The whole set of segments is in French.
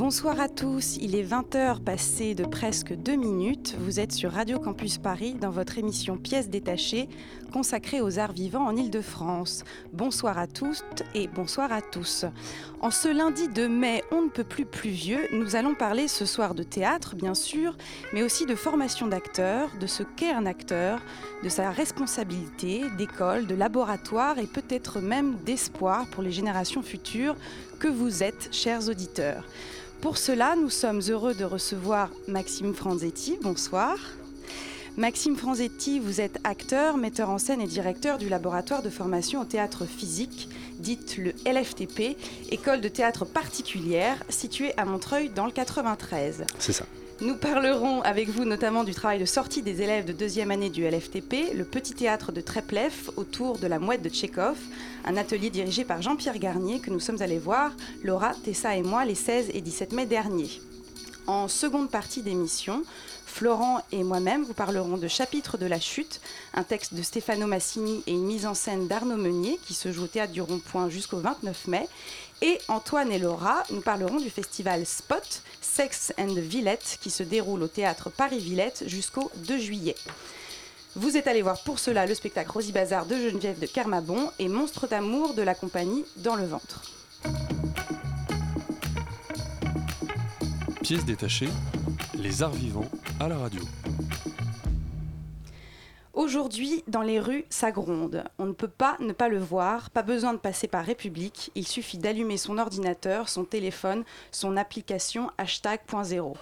Bonsoir à tous, il est 20h passé de presque deux minutes. Vous êtes sur Radio Campus Paris dans votre émission Pièces détachées consacrée aux arts vivants en Ile-de-France. Bonsoir à tous et bonsoir à tous. En ce lundi de mai, on ne peut plus pluvieux, nous allons parler ce soir de théâtre bien sûr, mais aussi de formation d'acteurs, de ce qu'est un acteur, de sa responsabilité, d'école, de laboratoire et peut-être même d'espoir pour les générations futures que vous êtes, chers auditeurs. Pour cela, nous sommes heureux de recevoir Maxime Franzetti. Bonsoir. Maxime Franzetti, vous êtes acteur, metteur en scène et directeur du laboratoire de formation au théâtre physique, dite le LFTP, école de théâtre particulière située à Montreuil dans le 93. C'est ça. Nous parlerons avec vous notamment du travail de sortie des élèves de deuxième année du LFTP, le petit théâtre de Treplev autour de la mouette de Tchékov, un atelier dirigé par Jean-Pierre Garnier que nous sommes allés voir, Laura, Tessa et moi, les 16 et 17 mai derniers. En seconde partie d'émission, Florent et moi-même vous parlerons de Chapitre de la chute, un texte de Stefano Massini et une mise en scène d'Arnaud Meunier qui se joue au théâtre du Rond-Point jusqu'au 29 mai. Et Antoine et Laura nous parleront du festival Spot, Sex and Villette, qui se déroule au théâtre Paris-Villette jusqu'au 2 juillet. Vous êtes allé voir pour cela le spectacle Rosy Bazar de Geneviève de Carmabon et Monstre d'amour de la compagnie Dans le ventre. Pièce détachée, les arts vivants à la radio. Aujourd'hui, dans les rues, ça gronde. On ne peut pas ne pas le voir, pas besoin de passer par République, il suffit d'allumer son ordinateur, son téléphone, son application hashtag point zéro.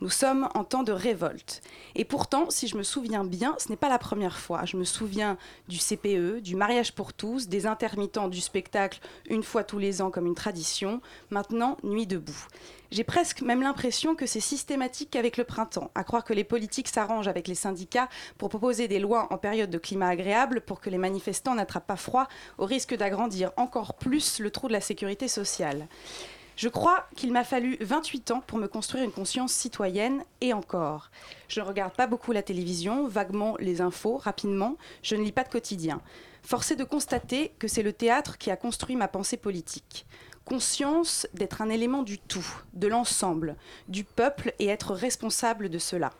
Nous sommes en temps de révolte. Et pourtant, si je me souviens bien, ce n'est pas la première fois. Je me souviens du CPE, du mariage pour tous, des intermittents du spectacle une fois tous les ans comme une tradition, maintenant Nuit debout. J'ai presque même l'impression que c'est systématique avec le printemps, à croire que les politiques s'arrangent avec les syndicats pour proposer des lois en période de climat agréable pour que les manifestants n'attrapent pas froid au risque d'agrandir encore plus le trou de la sécurité sociale. Je crois qu'il m'a fallu 28 ans pour me construire une conscience citoyenne et encore. Je ne regarde pas beaucoup la télévision, vaguement les infos, rapidement, je ne lis pas de quotidien. Force est de constater que c'est le théâtre qui a construit ma pensée politique. Conscience d'être un élément du tout, de l'ensemble, du peuple et être responsable de cela.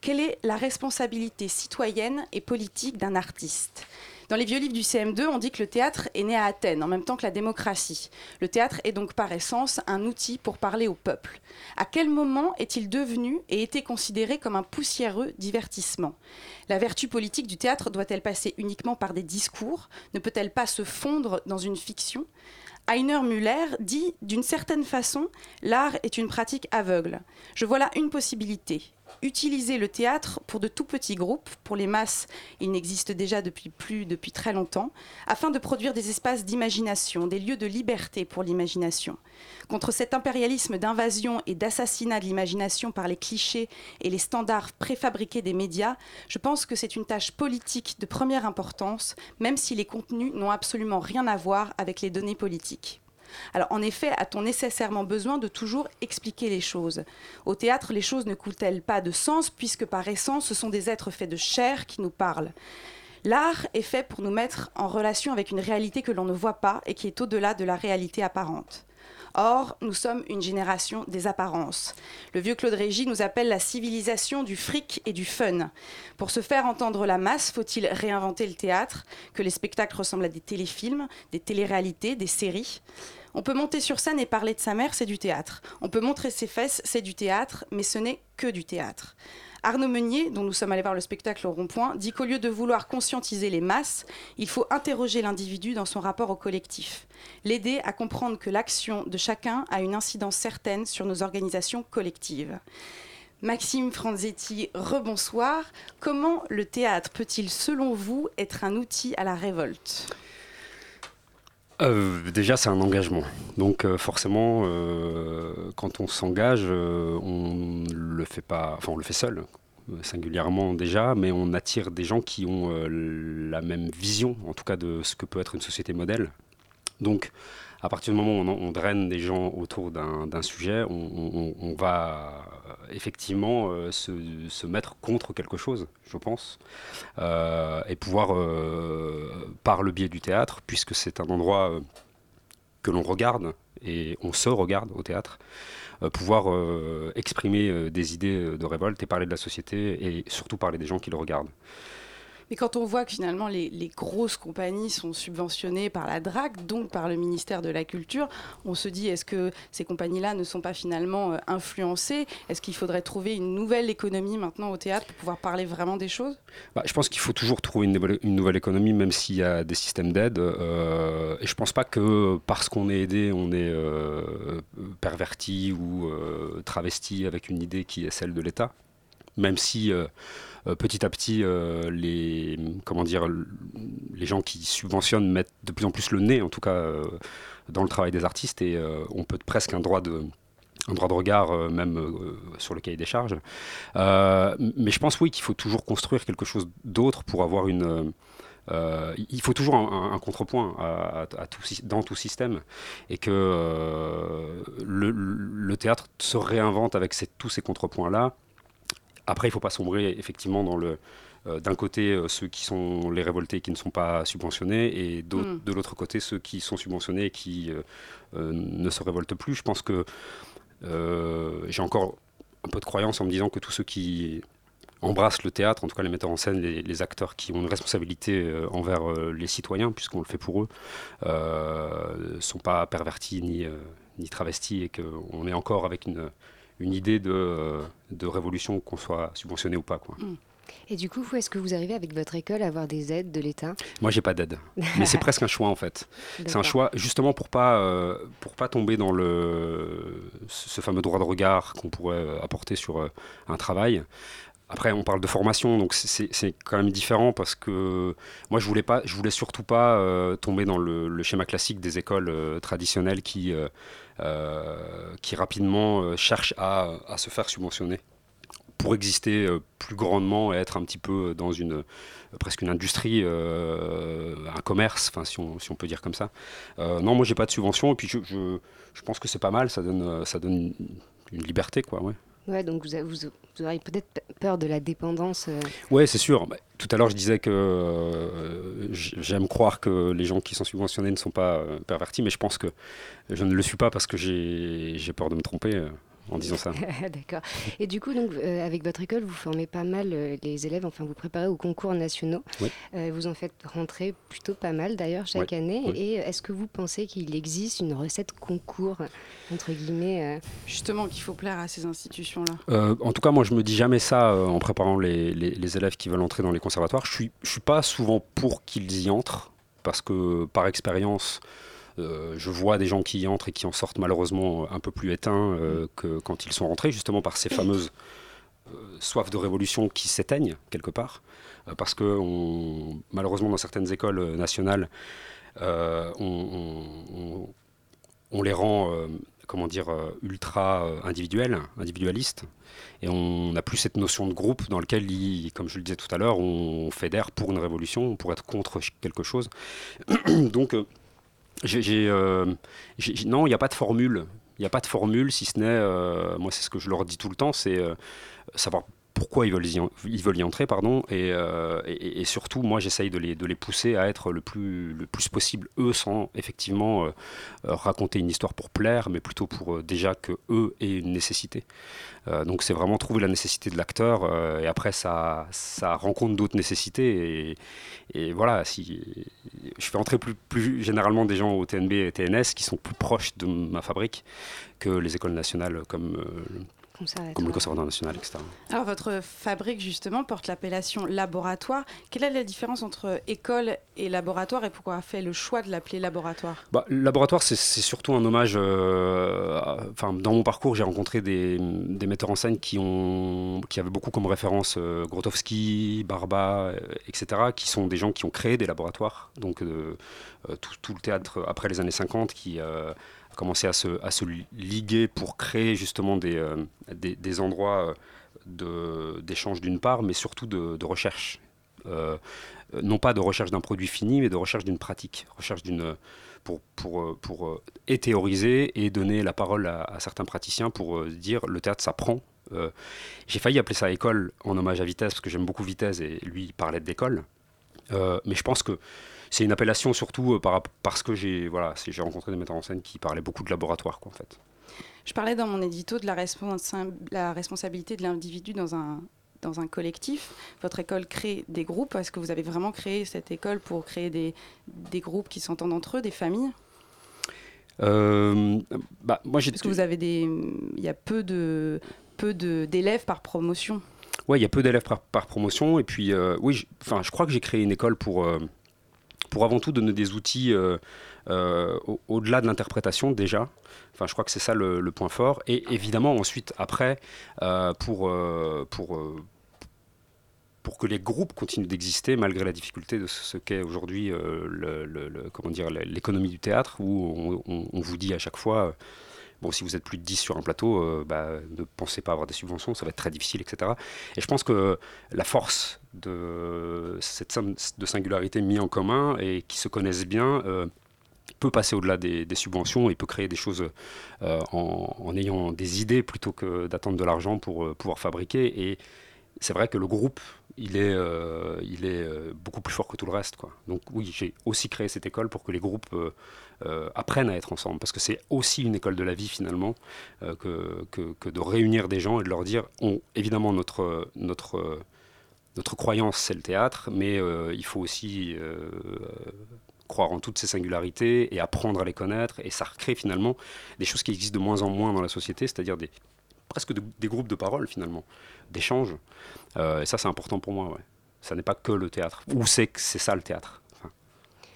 Quelle est la responsabilité citoyenne et politique d'un artiste? Dans les vieux livres du CM2, on dit que le théâtre est né à Athènes, en même temps que la démocratie. Le théâtre est donc par essence un outil pour parler au peuple. À quel moment est-il devenu et été considéré comme un poussiéreux divertissement? La vertu politique du théâtre doit-elle passer uniquement par des discours? Ne peut-elle pas se fondre dans une fiction? Heiner Müller dit d'une certaine façon, l'art est une pratique aveugle. Je vois là une possibilité. Utiliser le théâtre pour de tout petits groupes, pour les masses, il n'existe déjà depuis plus depuis très longtemps, afin de produire des espaces d'imagination, des lieux de liberté pour l'imagination. Contre cet impérialisme d'invasion et d'assassinat de l'imagination par les clichés et les standards préfabriqués des médias, je pense que c'est une tâche politique de première importance, même si les contenus n'ont absolument rien à voir avec les données politiques. Alors en effet, a-t-on nécessairement besoin de toujours expliquer les choses? Au théâtre, les choses ne coulent-elles pas de sens puisque par essence, ce sont des êtres faits de chair qui nous parlent? L'art est fait pour nous mettre en relation avec une réalité que l'on ne voit pas et qui est au-delà de la réalité apparente. Or, nous sommes une génération des apparences. Le vieux Claude Régis nous appelle la civilisation du fric et du fun. Pour se faire entendre la masse, faut-il réinventer le théâtre, que les spectacles ressemblent à des téléfilms, des téléréalités, des séries? On peut monter sur scène et parler de sa mère, c'est du théâtre. On peut montrer ses fesses, c'est du théâtre, mais ce n'est que du théâtre. Arnaud Meunier, dont nous sommes allés voir le spectacle au rond-point, dit qu'au lieu de vouloir conscientiser les masses, il faut interroger l'individu dans son rapport au collectif, l'aider à comprendre que l'action de chacun a une incidence certaine sur nos organisations collectives. Maxime Franzetti, rebonsoir. Comment le théâtre peut-il, selon vous, être un outil à la révolte? Euh, déjà, c'est un engagement. Donc, euh, forcément, euh, quand on s'engage, on le fait pas, enfin, on le fait seul, singulièrement déjà, mais on attire des gens qui ont la même vision, en tout cas, de ce que peut être une société modèle. Donc, à partir du moment où on, draine des gens autour d'un sujet, on, va effectivement euh, se, mettre contre quelque chose, je pense, Euh, et pouvoir, euh, par le biais du théâtre, puisque c'est un endroit que l'on regarde et on se regarde au théâtre, pouvoir exprimer des idées de révolte et parler de la société et surtout parler des gens qui le regardent. Mais quand on voit que finalement les, grosses compagnies sont subventionnées par la DRAC, donc par le ministère de la Culture, on se dit est-ce que ces compagnies-là ne sont pas finalement euh, influencées? Est-ce qu'il faudrait trouver une nouvelle économie maintenant au théâtre pour pouvoir parler vraiment des choses? Bah, je pense qu'il faut toujours trouver une nouvelle, économie, même s'il y a des systèmes d'aide. euh, et je pense pas que parce qu'on est aidé, on est euh, perverti ou euh, travesti avec une idée qui est celle de l'État. Même si petit à petit, euh, les, comment dire, les gens qui subventionnent mettent de plus en plus le nez, en tout cas, euh, dans le travail des artistes, et euh, on peut presque un droit de, un droit de regard, euh, même euh, sur le cahier des charges. Euh, mais je pense oui qu'il faut toujours construire quelque chose d'autre pour avoir une. euh, euh, il faut toujours un, contrepoint dans tout système et que euh, le, théâtre se réinvente avec tous ces contrepoints-là. Après, il ne faut pas sombrer effectivement dans le. euh, D'un côté, euh, ceux qui sont les révoltés qui ne sont pas subventionnés, et d'autre- Mm. de l'autre côté, ceux qui sont subventionnés et qui euh, ne se révoltent plus. Je pense que j'ai encore un peu de croyance en me disant que tous ceux qui embrassent le théâtre, en tout cas les metteurs en scène, les, les acteurs qui ont une responsabilité envers les citoyens, puisqu'on le fait pour eux, euh, sont pas pervertis ni, ni travestis et qu'on est encore avec une, une idée de, de révolution, qu'on soit subventionné ou pas. Quoi. Et du coup, est-ce que vous arrivez avec votre école à avoir des aides de l'État? Moi, j'ai pas d'aide, mais c'est presque un choix en fait. C'est un choix justement pour pas euh, pour pas tomber dans le ce fameux droit de regard qu'on pourrait euh, apporter sur euh, un travail. Après, on parle de formation, donc c'est- quand même différent parce que moi, je voulais pas, je voulais surtout pas euh, tomber dans le, schéma classique des écoles euh, traditionnelles qui euh, qui rapidement cherchent à, se faire subventionner pour exister plus grandement et être un petit peu dans une presque une industrie, un commerce, enfin si on, peut dire comme ça. Non, moi j'ai pas de subvention et puis je, pense que c'est pas mal, ça donne, ça donne une, une liberté quoi. Ouais, Ouais, donc vous, vous, vous aurez peut-être peur de la dépendance. euh, ouais c'est sûr. Bah, tout à l'heure je disais que euh, j'aime croire que les gens qui sont subventionnés ne sont pas euh, pervertis, mais je pense que je ne le suis pas parce que j'ai j'ai peur de me tromper euh, en disant ça. D'accord. Et du coup, donc, euh, avec votre école, vous formez pas mal euh, les élèves, enfin, vous préparez aux concours nationaux. Oui. Euh, vous en faites rentrer plutôt pas mal d'ailleurs chaque année. oui. Et est-ce que vous pensez qu'il existe une recette concours, entre guillemets euh, Justement, qu'il faut plaire à ces institutions-là. Euh, en tout cas, moi, je me dis jamais ça euh, en préparant les, les- les élèves qui veulent entrer dans les conservatoires. Je suis, je suis pas souvent pour qu'ils y entrent, parce que par expérience, euh, je vois des gens qui y entrent et qui en sortent malheureusement un peu plus éteints euh, que quand ils sont rentrés, justement par ces fameuses euh, soifs de révolution qui s'éteignent quelque part. Parce que on- malheureusement, dans certaines écoles nationales, on, on- on- on les rend comment dire, ultra individuels, individualistes. Et on n'a plus cette notion de groupe dans lequel, il- comme je le disais tout à l'heure, on fédère pour une révolution, pour être contre quelque chose. Donc, euh, non, il n'y a pas de formule. Il n'y a pas de formule, si ce n'est, euh, moi c'est ce que je leur dis tout le temps, c'est euh, savoir pourquoi ils veulent y, ils veulent y entrer, pardon, et, euh, et- surtout, moi j'essaye de les, de les pousser à être le plus, le plus possible eux, sans effectivement euh, euh, raconter une histoire pour plaire, mais plutôt pour déjà que eux aient une nécessité. Donc c'est vraiment trouver la nécessité de l'acteur, et après ça, ça rencontre d'autres nécessités, et, et voilà, si je fais entrer plus, plus généralement des gens au TNB et TNS qui sont plus proches de ma fabrique que les écoles nationales comme euh, comme le Conservatoire national, etc. Alors votre fabrique justement porte l'appellation laboratoire. Quelle est la différence entre école et laboratoire et pourquoi a fait le choix de l'appeler laboratoire? Bah, Laboratoire, c'est surtout un hommage. euh, à- Enfin, dans mon parcours, j'ai rencontré des, des metteurs en scène qui ont, qui avaient beaucoup comme référence euh, Grotowski, Barba, euh, etc., qui sont des gens qui ont créé des laboratoires. Donc tout, tout le théâtre après les années 50 qui a commencé à se, à se liguer pour créer justement des, euh, des, des endroits euh, d'échange d'une part, mais surtout de, de recherche. Euh, non pas de recherche d'un produit fini, mais de recherche d'une pratique, recherche d'une pour, pour, pour et théoriser et donner la parole à, certains praticiens pour dire le théâtre ça prend. J'ai failli appeler ça école en hommage à Vitesse parce que j'aime beaucoup Vitesse et lui parlait d'école. Euh, mais je pense que c'est une appellation surtout euh, par, parce que j'ai voilà, rencontré des metteurs en scène qui parlaient beaucoup de laboratoire quoi, en fait. Je parlais dans mon édito de la, responsa- la responsabilité de l'individu dans un, dans un collectif. Votre école crée des groupes. Est-ce que vous avez vraiment créé cette école pour créer des, des groupes qui s'entendent entre eux, des familles? Euh, bah, moi Parce que vous avez des, il y a peu de peu de- d'élèves par promotion. Ouais, il y a peu d'élèves par, par promotion. Et puis, euh, oui, je- enfin, je crois que j'ai créé une école pour, euh, pour avant tout donner des outils euh, euh, au- au-delà de l'interprétation déjà. Enfin, je crois que c'est ça le, point fort. Et évidemment, ensuite, après, euh, pour, pour, pour que les groupes continuent d'exister malgré la difficulté de ce qu'est aujourd'hui l'économie du théâtre, où on vous dit à chaque fois... Bon, si vous êtes plus de 10 sur un plateau, euh, bah, ne pensez pas avoir des subventions, ça va être très difficile, etc. Et je pense que la force de cette de singularité mise en commun et qui se connaissent bien euh, peut passer au-delà des, subventions et peut créer des choses euh, en, en ayant des idées plutôt que d'attendre de l'argent pour pouvoir fabriquer. Et c'est vrai que le groupe, il est, il est beaucoup plus fort que tout le reste. Quoi. Donc oui, j'ai aussi créé cette école pour que les groupes euh, apprennent à être ensemble, parce que c'est aussi une école de la vie finalement, euh, que, que, de réunir des gens et de leur dire, on, évidemment notre, notre, notre croyance c'est le théâtre, mais euh, il faut aussi croire en toutes ces singularités et apprendre à les connaître, et ça recrée finalement des choses qui existent de moins en moins dans la société, c'est-à-dire presque de- des groupes de parole finalement, d'échanges. Et ça c'est important pour moi, ouais. Ça n'est pas que le théâtre, ou c'est ça le théâtre.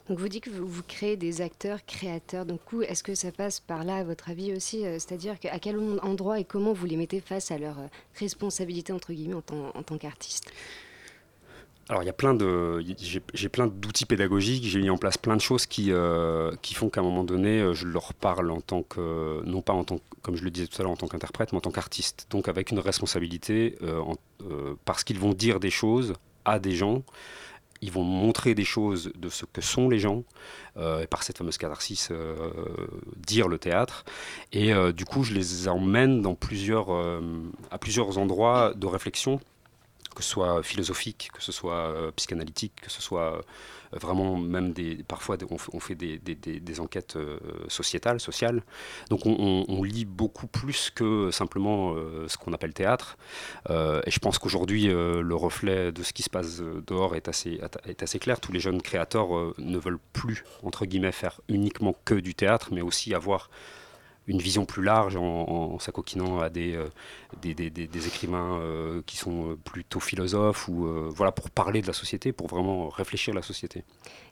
Donc vous dites que vous, créez des acteurs créateurs. Donc est-ce que ça passe par là, à votre avis aussi euh, C'est-à-dire que- à quel endroit et comment vous les mettez face à leur euh, responsabilité, entre guillemets, en tant, qu'artiste? Alors il y a plein de, j'ai plein d'outils pédagogiques, j'ai mis en place plein de choses qui, euh, qui font qu'à un moment donné, je leur parle en tant que, non pas en tant, que- comme je le disais tout à l'heure, en tant qu'interprète, mais en tant qu'artiste. Donc avec une responsabilité, parce qu'ils vont dire des choses à des gens, ils vont montrer des choses de ce que sont les gens, euh, et par cette fameuse catharsis, euh, dire le théâtre. Et euh, du coup, je les emmène dans plusieurs, à plusieurs endroits de réflexion que ce soit philosophique, que ce soit psychanalytique, que ce soit vraiment même des, parfois on, fait, des, enquêtes euh, sociétales, sociales. Donc on, lit beaucoup plus que simplement euh, ce qu'on appelle théâtre. Euh, et je pense qu'aujourd'hui le reflet de ce qui se passe dehors est assez, clair. Tous les jeunes créateurs ne veulent plus entre guillemets faire uniquement que du théâtre, mais aussi avoir une vision plus large en, en s'acoquinant à des, euh, écrivains euh, qui sont plutôt philosophes ou euh, voilà pour parler de la société, pour vraiment réfléchir la société.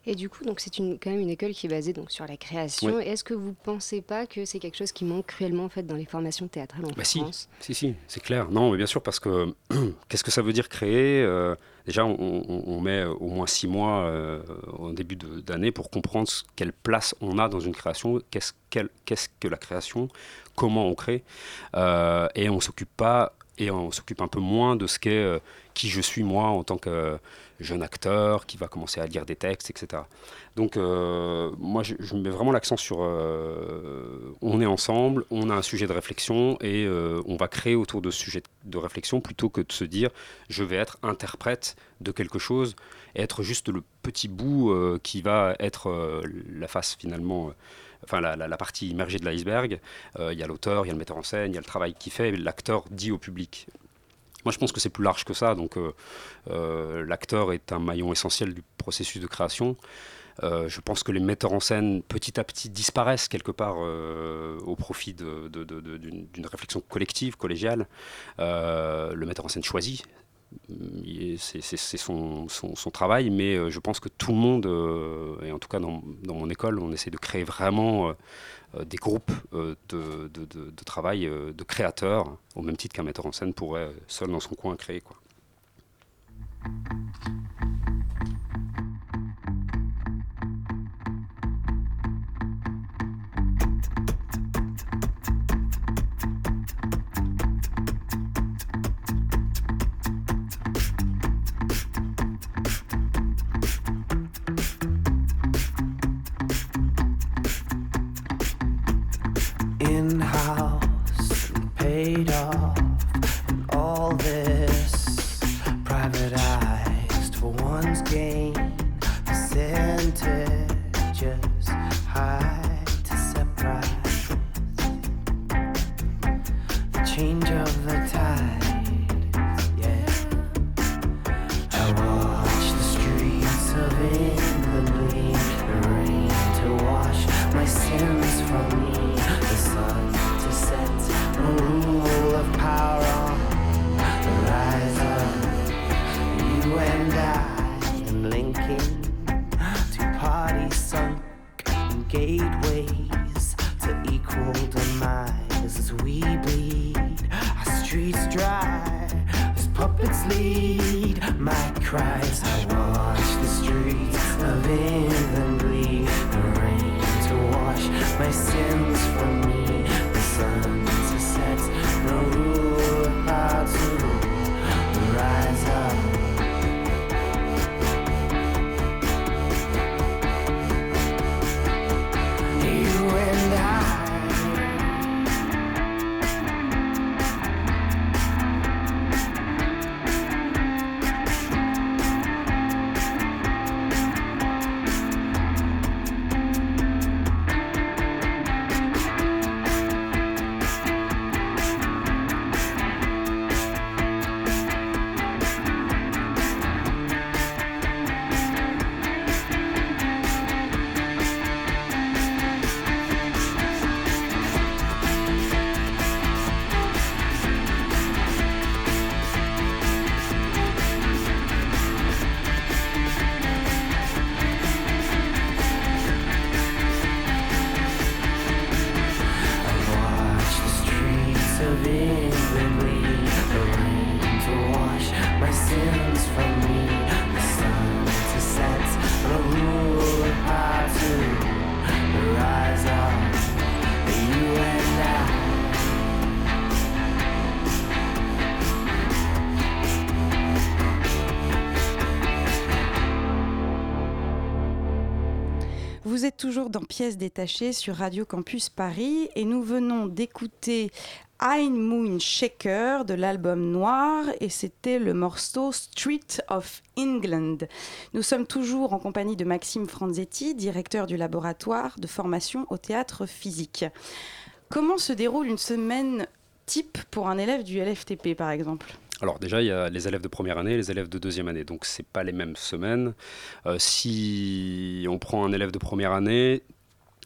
Et du coup, donc c'est une, quand même une école qui est basée donc sur la création. Est-ce que vous pensez pas que c'est quelque chose qui manque cruellement en fait dans les formations théâtrales en Bah si. France? Si, si, c'est clair. Non, mais bien sûr, parce que qu'est-ce que ça veut dire créer? Euh, Déjà, on, on- on met au moins six mois euh, au début d'année pour comprendre ce- quelle place on a dans une création, qu'est-ce que la création, comment on crée, Euh, et on s'occupe pas et on s'occupe un peu moins de ce qu'est euh, qui je suis moi en tant que jeune acteur qui va commencer à lire des textes, etc. Donc euh, moi je, mets vraiment l'accent sur euh, on est ensemble, on a un sujet de réflexion et euh, on va créer autour de ce sujet de réflexion plutôt que de se dire je vais être interprète de quelque chose et être juste le petit bout qui va être la face finalement. Enfin, la, partie immergée de l'iceberg, il y a l'auteur, il y a le metteur en scène, il y a le travail qu'il fait, l'acteur dit au public. Moi, je pense que c'est plus large que ça. Donc, euh, euh, l'acteur est un maillon essentiel du processus de création. je pense que les metteurs en scène, petit à petit, disparaissent quelque part au profit d'une réflexion collective, collégiale. le metteur en scène choisit c'est son, travail, mais euh, je pense que tout le monde, euh, et en tout cas dans, mon école, on essaie de créer vraiment euh, des groupes de, travail de créateurs, au même titre qu'un metteur en scène pourrait seul dans son coin créer. Quoi. Toujours dans Pièces détachées sur Radio Campus Paris et nous venons d'écouter Ein Moon Shaker de l'album Noir et c'était le morceau Street of England. Nous sommes toujours en compagnie de Maxime Franzetti, directeur du laboratoire de formation au théâtre physique. Comment se déroule une semaine type pour un élève du LFTP par exemple? Alors déjà, il y a les élèves de première année et les élèves de deuxième année, donc ce n'est pas les mêmes semaines. Euh, si on prend un élève de première année,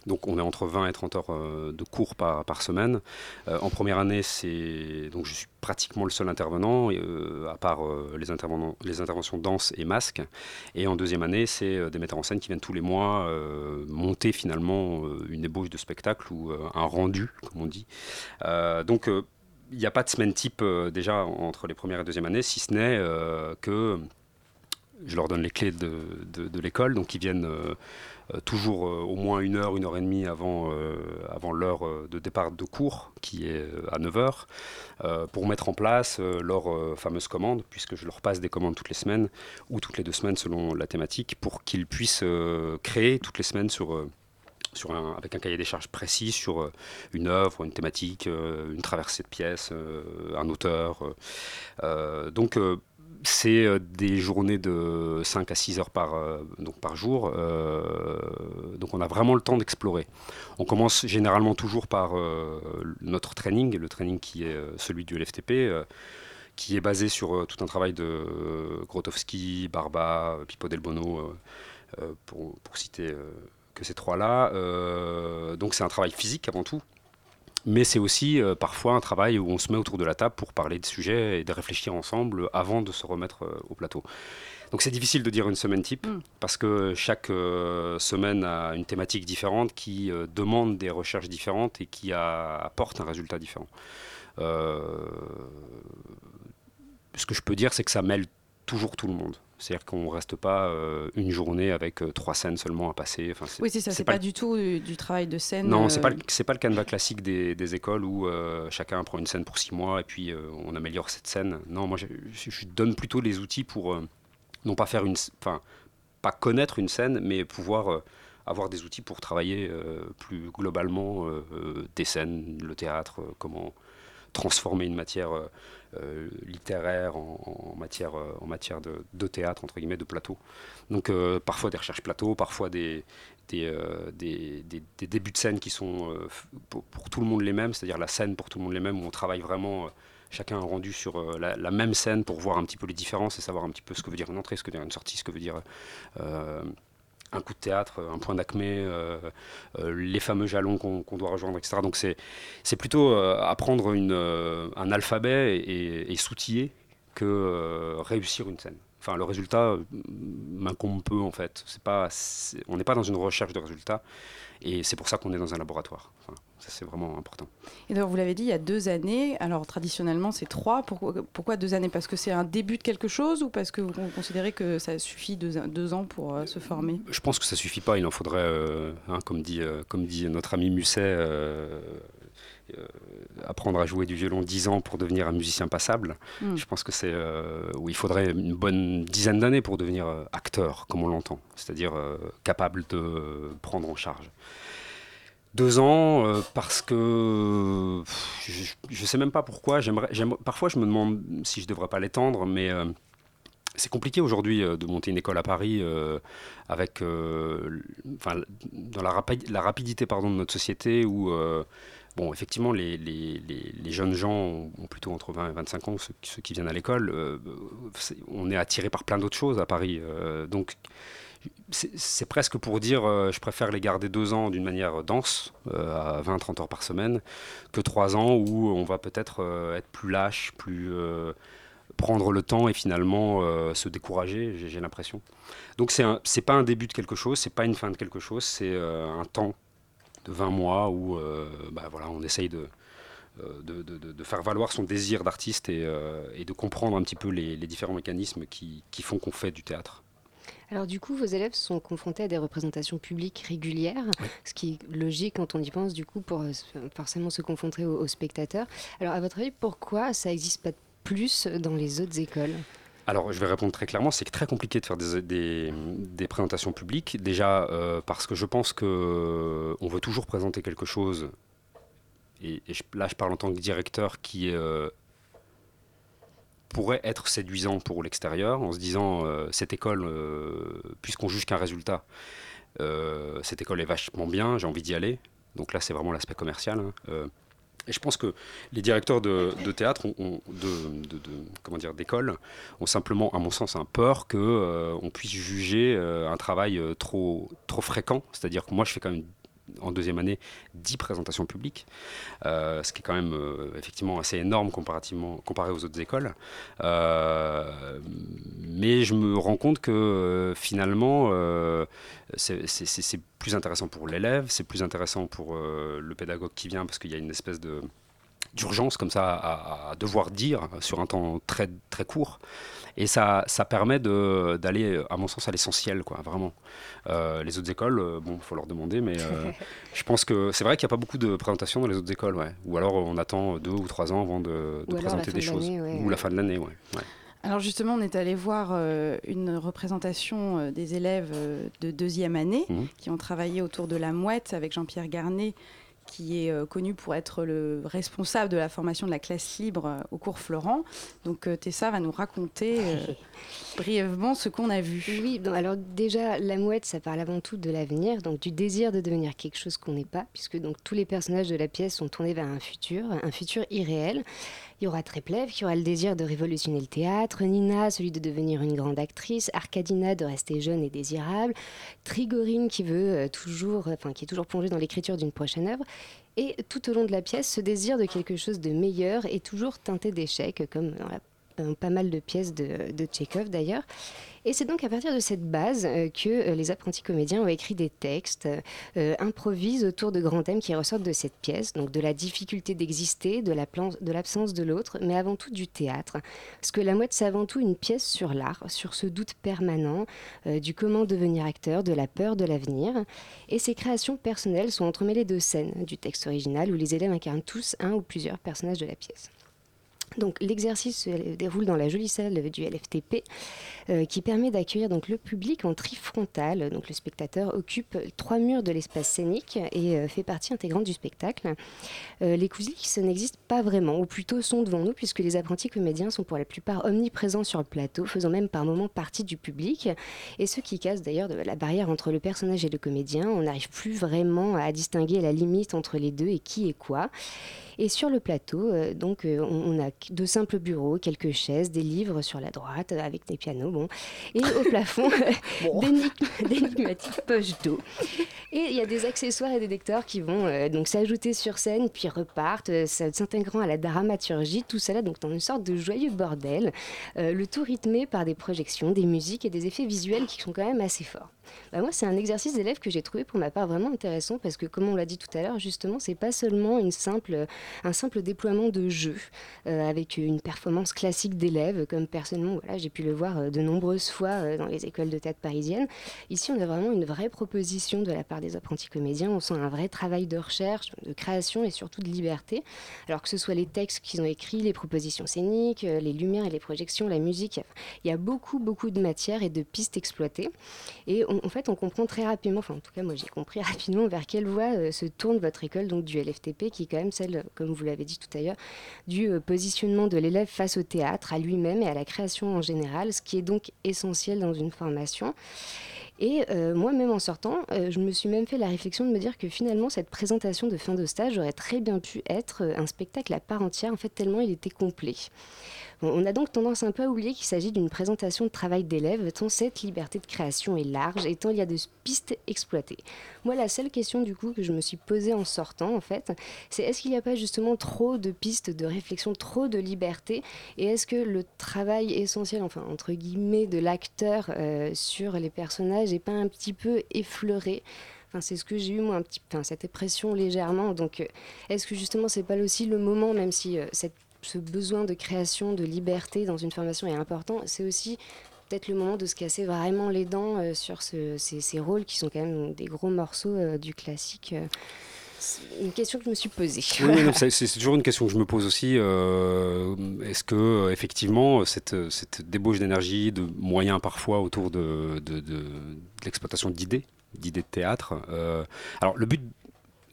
donc on est entre 20 et 30 heures euh, de cours par, semaine. Euh, en première année, c'est donc je suis pratiquement le seul intervenant, à part les, les interventions danse et masque. Et en deuxième année, c'est des metteurs en scène qui viennent tous les mois monter finalement une ébauche de spectacle ou un rendu, comme on dit. donc il n'y a pas de semaine type euh, déjà entre les premières et deuxième années, si ce n'est euh, que je leur donne les clés de, l'école, donc ils viennent euh, toujours au moins une heure, une heure et demie avant, avant l'heure de départ de cours, qui est à 9 heures, pour mettre en place leur fameuse commande, puisque je leur passe des commandes toutes les semaines, ou toutes les deux semaines selon la thématique, pour qu'ils puissent créer toutes les semaines sur avec un cahier des charges précis sur euh, une œuvre, une thématique, euh, une traversée de pièces, euh, un auteur. donc c'est des journées de 5 à 6 heures par, donc par jour. donc on a vraiment le temps d'explorer. On commence généralement toujours par notre training, le training qui est celui du LFTP qui est basé sur tout un travail de Grotowski, Barba, Pipo Del Bono, pour, citer que ces trois-là. Euh, donc c'est un travail physique avant tout. Mais c'est aussi euh, parfois un travail où on se met autour de la table pour parler de sujets et de réfléchir ensemble avant de se remettre euh, au plateau. Donc c'est difficile de dire une semaine type Mm. parce que chaque euh, semaine a une thématique différente qui demande des recherches différentes et qui a- apporte un résultat différent. Ce que je peux dire, c'est que ça mêle toujours tout le monde. C'est-à-dire qu'on ne reste pas euh, une journée avec euh, trois scènes seulement à passer. Enfin, Oui, c'est ça, c'est pas, du tout du, du travail de scène. non, euh, c'est pas c'est pas le canevas classique des, des écoles où euh, chacun prend une scène pour six mois et puis euh, on améliore cette scène. Non, moi je, donne plutôt les outils pour euh, non pas faire une, enfin pas connaître une scène, mais pouvoir euh, avoir des outils pour travailler euh, plus globalement euh, euh, des scènes, le théâtre, euh, comment transformer une matière euh, euh, littéraire en, matière, euh, de, théâtre, entre guillemets, de plateau. Donc parfois des recherches plateau, parfois des, débuts de scène qui sont pour, tout le monde les mêmes, c'est-à-dire la scène pour tout le monde les mêmes, où on travaille vraiment, chacun a rendu sur la, même scène pour voir un petit peu les différences et savoir un petit peu ce que veut dire une entrée, ce que veut dire une sortie, ce que veut dire un coup de théâtre, un point d'acmé, euh, euh, les fameux jalons qu'on doit rejoindre, etc. Donc c'est plutôt euh, apprendre un alphabet et, s'outiller que réussir une scène. Enfin, le résultat euh, m'incombe peu en fait. C'est pas, on n'est pas dans une recherche de résultats et c'est pour ça qu'on est dans un laboratoire. Ça c'est vraiment important. Et donc, vous l'avez dit, il y a deux années. Alors, traditionnellement, c'est trois. Pourquoi, pourquoi deux années? Parce que c'est un début de quelque chose ou parce que vous considérez que ça suffit deux, deux ans pour euh, se former? Je pense que ça suffit pas. Il en faudrait, euh, hein, comme, dit, euh, comme dit notre ami Musset, apprendre à jouer du violon 10 ans pour devenir un musicien passable. Mm. Je pense que c'est euh, où il faudrait une bonne dizaine d'années pour devenir acteur, comme on l'entend, c'est-à-dire euh, capable de prendre en charge. Deux ans, euh, parce que je ne sais même pas pourquoi. Parfois, je me demande si je devrais pas l'étendre, mais euh, c'est compliqué aujourd'hui euh, de monter une école à Paris avec, dans la, la rapidité pardon, de notre société où, bon, effectivement, les, jeunes gens ont plutôt entre 20 et 25 ans, ceux, qui- ceux qui viennent à l'école. on est attiré par plein d'autres choses à Paris. donc, c'est presque pour dire euh, je préfère les garder deux ans d'une manière dense, euh, à 20-30 heures par semaine, que trois ans où on va peut-être euh, être plus lâche, plus prendre le temps et finalement se décourager, j'ai- l'impression. Donc c'est c'est pas un début de quelque chose, c'est pas une fin de quelque chose, c'est un temps de 20 mois où bah, voilà, on essaye de, faire valoir son désir d'artiste et, de comprendre un petit peu les, les différents mécanismes qui, qui font qu'on fait du théâtre. Alors du coup, vos élèves sont confrontés à des représentations publiques régulières, ce qui est logique quand on y pense du coup pour euh, forcément se confronter aux, aux spectateurs. Alors à votre avis, pourquoi ça n'existe pas plus dans les autres écoles? Alors, je vais répondre très clairement, c'est très compliqué de faire des, des- des présentations publiques. Déjà, euh, parce que je pense que on veut toujours présenter quelque chose, et, et je- là je parle en tant que directeur, qui euh, pourrait être séduisant pour l'extérieur, en se disant, euh, cette école, euh, puisqu'on juge qu'un résultat, euh, cette école est vachement bien, j'ai envie d'y aller. Donc là, c'est vraiment l'aspect commercial. hein. Et je pense que les directeurs de, théâtre, ont, de, comment dire, d'école, ont simplement, à mon sens, un peur que on puisse juger un travail trop, trop fréquent. C'est-à-dire que moi, je fais quand même en deuxième année 10 présentations publiques, euh, ce qui est quand même euh, effectivement assez énorme comparativement, comparé aux autres écoles. Euh, mais je me rends compte que finalement, c'est- plus intéressant pour l'élève, c'est plus intéressant pour le pédagogue qui vient parce qu'il y a une espèce de d'urgence comme ça à, à devoir dire sur un temps très très court et ça, ça permet de- d'aller à mon sens à l'essentiel quoi vraiment Euh, les autres écoles euh, bon faut leur demander mais euh, je pense que c'est vrai qu'il n'y a pas beaucoup de présentations dans les autres écoles ouais. ou alors on attend deux ou trois ans avant de, présenter des de choses ouais, ou la fin de l'année ouais, ouais. Alors justement, on est allé voir euh, une représentation euh, des élèves euh, de deuxième année Mhm. qui ont travaillé autour de la mouette avec Jean-Pierre Garnet qui est euh, connu pour être le responsable de la formation de la classe libre euh, au cours Florent. Donc euh, Tessa va nous raconter brièvement ce qu'on a vu. Oui, alors déjà, la mouette, ça parle avant tout de l'avenir, donc du désir de devenir quelque chose qu'on n'est pas, puisque donc tous les personnages de la pièce sont tournés vers un futur, un futur irréel. Il y aura Tréplev qui aura le désir de révolutionner le théâtre, Nina, celui de devenir une grande actrice, Arcadina de rester jeune et désirable, Trigorine qui veut euh, toujours, enfin qui est toujours plongée dans l'écriture d'une prochaine œuvre. Et tout au long de la pièce, ce désir de quelque chose de meilleur est toujours teinté d'échecs, comme dans la pas mal de pièces de, de Tchekhov d'ailleurs. Et c'est donc à partir de cette base euh, que euh, les apprentis comédiens ont écrit des textes, euh, improvisent autour de grands thèmes qui ressortent de cette pièce, donc de la difficulté d'exister, de l'absence de l'autre, mais avant tout du théâtre. Parce que La Mouette, c'est avant tout une pièce sur l'art, sur ce doute permanent du comment devenir acteur, de la peur de l'avenir. Et ces créations personnelles sont entremêlées de scènes du texte original où les élèves incarnent tous un ou plusieurs personnages de la pièce. Donc l'exercice se déroule dans la jolie salle du LFTP euh, qui permet d'accueillir donc le public en trifrontal. Donc le spectateur occupe trois murs de l'espace scénique et euh, fait partie intégrante du spectacle. Euh, les coulisses n'existent pas vraiment, ou plutôt sont devant nous puisque les apprentis comédiens sont pour la plupart omniprésents sur le plateau, faisant même par moments partie du public. Et ce qui casse d'ailleurs la barrière entre le personnage et le comédien. On n'arrive plus vraiment à distinguer la limite entre les deux et qui est quoi. Et sur le plateau, euh, donc, euh, on, a de simples bureaux, quelques chaises, des livres sur la droite avec des pianos, bon. Et au plafond, d'énigmatiques poches d'eau. Et il y a des accessoires et des décors qui vont euh, donc s'ajouter sur scène, puis repartent, s'intégrant à la dramaturgie, tout cela donc dans une sorte de joyeux bordel, le tout rythmé par des projections, des musiques et des effets visuels qui sont quand même assez forts. Bah, moi, c'est un exercice d'élève que j'ai trouvé pour ma part vraiment intéressant parce que, comme on l'a dit tout à l'heure, justement, c'est pas seulement une simple, un simple déploiement de jeu euh, avec une performance classique d'élève, comme personnellement, voilà, j'ai pu le voir euh, de nombreuses fois euh, dans les écoles de théâtre parisiennes. Ici, on a vraiment une vraie proposition de la part des apprentis comédiens. On sent un vrai travail de recherche, de création et surtout de liberté. Alors que ce soit les textes qu'ils ont écrits, les propositions scéniques, les lumières et les projections, la musique, il y a beaucoup, beaucoup de matière et de pistes exploitées. Et en fait, on comprend très rapidement, enfin en tout cas moi j'ai compris rapidement vers quelle voie se tourne votre école donc du LFTP, qui est quand même celle, comme vous l'avez dit tout à l'heure, du euh, positionnement de l'élève face au théâtre, à lui-même et à la création en général, ce qui est donc essentiel dans une formation. Et euh, moi, même en sortant, je me suis même fait la réflexion de me dire que finalement, cette présentation de fin de stage aurait très bien pu être un spectacle à part entière, en fait, tellement il était complet. On a donc tendance un peu à oublier qu'il s'agit d'une présentation de travail d'élève, tant cette liberté de création est large et tant il y a de pistes exploitées. Moi, la seule question du coup que je me suis posée en sortant, en fait, c'est est-ce qu'il n'y a pas justement trop de pistes de réflexion, trop de liberté? Et est-ce que le travail essentiel, enfin entre guillemets, de l'acteur euh, sur les personnages n'est pas un petit peu effleuré? Enfin, c'est ce que j'ai eu moi un petit, enfin, cette impression légèrement. Donc, euh, est-ce que justement c'est pas aussi le moment, même si euh, cette ce besoin de création, de liberté dans une formation est important, c'est aussi peut-être le moment de se casser vraiment les dents euh, sur ces, rôles qui sont quand même des gros morceaux euh, du classique. Euh. Une question que je me suis posée. Oui, c'est toujours une question que je me pose aussi. Est-ce que effectivement cette, débauche d'énergie, de moyens parfois autour de l'exploitation d'idées, d'idées de théâtre. alors le but,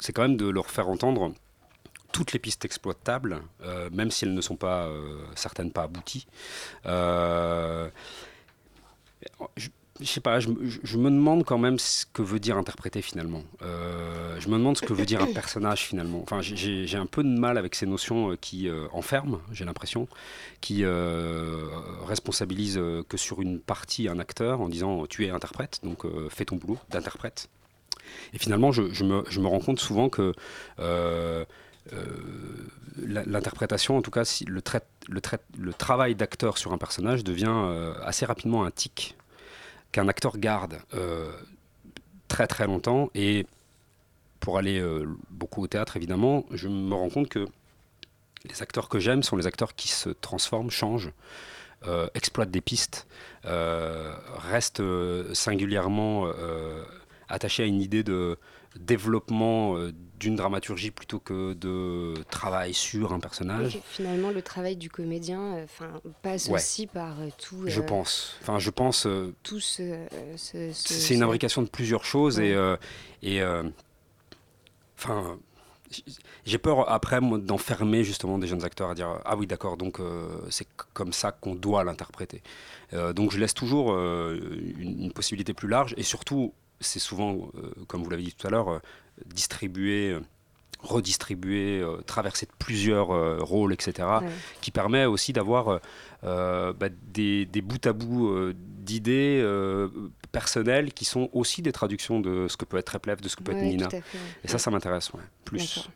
c'est quand même de leur faire entendre toutes les pistes exploitables, euh, même si elles ne sont pas euh, certaines pas abouties. Euh, je, ne sais pas, je, me demande quand même ce que veut dire interpréter finalement. je me demande ce que veut dire un personnage finalement. Enfin, j'ai un peu de mal avec ces notions qui enferment, j'ai l'impression, qui responsabilisent que sur une partie un acteur en disant tu es interprète, donc fais ton boulot d'interprète. Et finalement, je, me, je, rends compte souvent que l'interprétation, en tout cas, le, travail d'acteur sur un personnage devient euh, assez rapidement un tic qu'un acteur garde euh, très très longtemps. Et pour aller beaucoup au théâtre, évidemment, je me rends compte que les acteurs que j'aime sont les acteurs qui se transforment, changent. exploitent des pistes, restent singulièrement attachés à une idée de, développement euh, d'une dramaturgie plutôt que de travail sur un personnage. finalement, le travail du comédien euh, enfin passe aussi par euh, tout. je pense. Enfin, je pense. tout ce, c'est une imbrication de plusieurs choses et. et enfin j'ai peur après d'enfermer justement des jeunes acteurs à dire ah oui d'accord donc euh, c'est comme ça qu'on doit l'interpréter. Euh, donc je laisse toujours euh, une, une possibilité plus large et surtout c'est souvent euh, comme vous l'avez dit tout à l'heure euh, distribué euh, redistribué, euh, traversé de plusieurs euh, rôles, etc., Ouais. qui permet aussi d'avoir euh, euh, bah, des, des bouts à bout euh, d'idées euh, personnelles qui sont aussi des traductions de ce que peut être Replev, de ce que peut être Nina. fait, ouais. Et ça, ça m'intéresse, ouais, plus.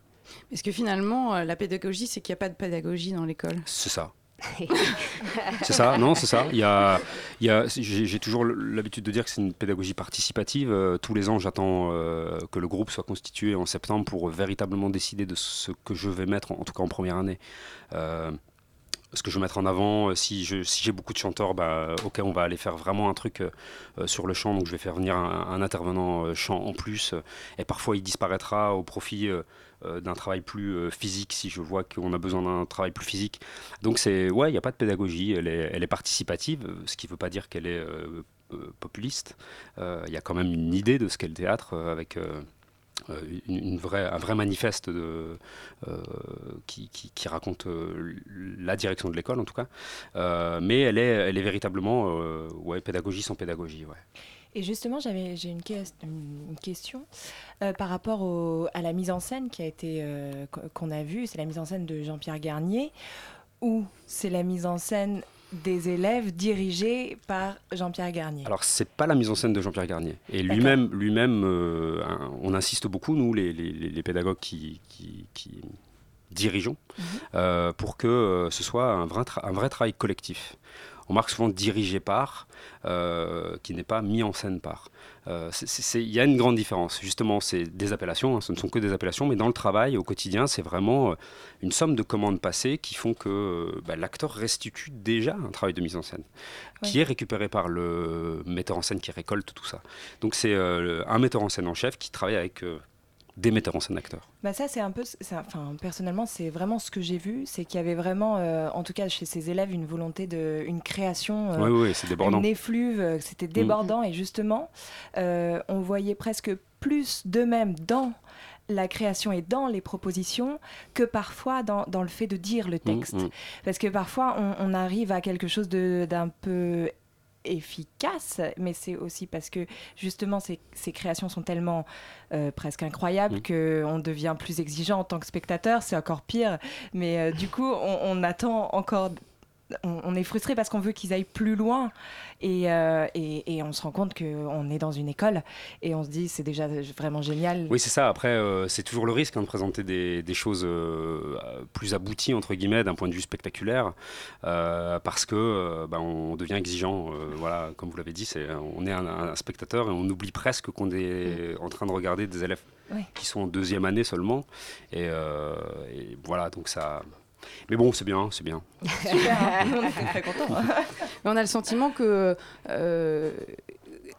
Parce que finalement, euh, la pédagogie, c'est qu'il n'y a pas de pédagogie dans l'école. C'est ça. c'est ça, non, c'est ça. Il y a, j'ai, toujours l'habitude de dire que c'est une pédagogie participative. Euh, tous les ans, j'attends euh, que le groupe soit constitué en septembre pour véritablement décider de ce que je vais mettre, en, tout cas en première année. Euh, ce que je veux mettre en avant, si, j'ai beaucoup de chanteurs, bah, ok, on va aller faire vraiment un truc sur le chant, donc je vais faire venir un, intervenant chant en plus, et parfois il disparaîtra au profit d'un travail plus euh, physique, si je vois qu'on a besoin d'un travail plus physique. Donc c'est, ouais, il n'y a pas de pédagogie, elle est, participative, euh, ce qui ne veut pas dire qu'elle est euh, euh, populiste. Euh, Il y a quand même une idée de ce qu'est le théâtre, euh, avec... euh, euh, une, vraie, un vrai manifeste euh, qui, raconte euh, la direction de l'école en tout cas, Euh, mais elle est, elle est véritablement euh, ouais, pédagogie sans pédagogie. Ouais. Et justement, j'avais j'ai une, ques- une- une question euh, par rapport au- à la mise en scène qui a été euh, qu- qu'on a vue. C'est la mise en scène de Jean-Pierre Garnier, ou c'est la mise en scène des élèves dirigés par Jean-Pierre Garnier? Alors c'est pas la mise en scène de Jean-Pierre Garnier, et lui-même, lui-même, euh, on insiste beaucoup nous, les, les- les- pédagogues qui, qui- qui dirigeons, euh, pour que euh, ce soit un vrai, tra- un vrai travail collectif. On marque souvent dirigé par, euh, qui n'est pas mis en scène par. Euh, Il y a une grande différence. Justement, c'est des appellations, hein, ce ne sont que des appellations, mais dans le travail, au quotidien, c'est vraiment euh, une somme de commandes passées qui font que bah, l'acteur restitue déjà un travail de mise en scène, qui est récupéré par le metteur en scène qui récolte tout ça. Donc c'est un metteur en scène en chef qui travaille avec des metteurs en scène acteurs. Bah ça, c'est un peu, enfin, personnellement, c'est vraiment ce que j'ai vu, c'est qu'il y avait vraiment, euh, en tout cas chez ces élèves, une volonté de, une création, euh, Oui, oui, c'est débordant. une effluve, euh, c'était débordant, et justement, euh, on voyait presque plus d'eux-mêmes dans la création et dans les propositions que parfois dans, dans le fait de dire le texte. mm. Parce que parfois, on, on arrive à quelque chose d'un peu efficace, mais c'est aussi parce que justement ces, ces créations sont tellement euh, presque incroyables Mm. que on devient plus exigeant en tant que spectateur, c'est encore pire. Mais euh, du coup, on, on attend encore, on, on est frustré parce qu'on veut qu'ils aillent plus loin et, euh, et, et on se rend compte qu'on est dans une école et on se dit c'est déjà vraiment génial. Oui, c'est ça. Après, euh, c'est toujours le risque hein, de présenter des, des choses euh, plus abouties, entre guillemets, d'un point de vue spectaculaire, parce que ben, on devient exigeant. voilà, comme vous l'avez dit, c'est, on est un, un spectateur et on oublie presque qu'on est en train de regarder des élèves Oui. qui sont en deuxième année seulement. Et, euh, et voilà, donc ça. Mais bon, c'est bien, c'est bien. Super, on était très contents. Mais on a le sentiment que, euh,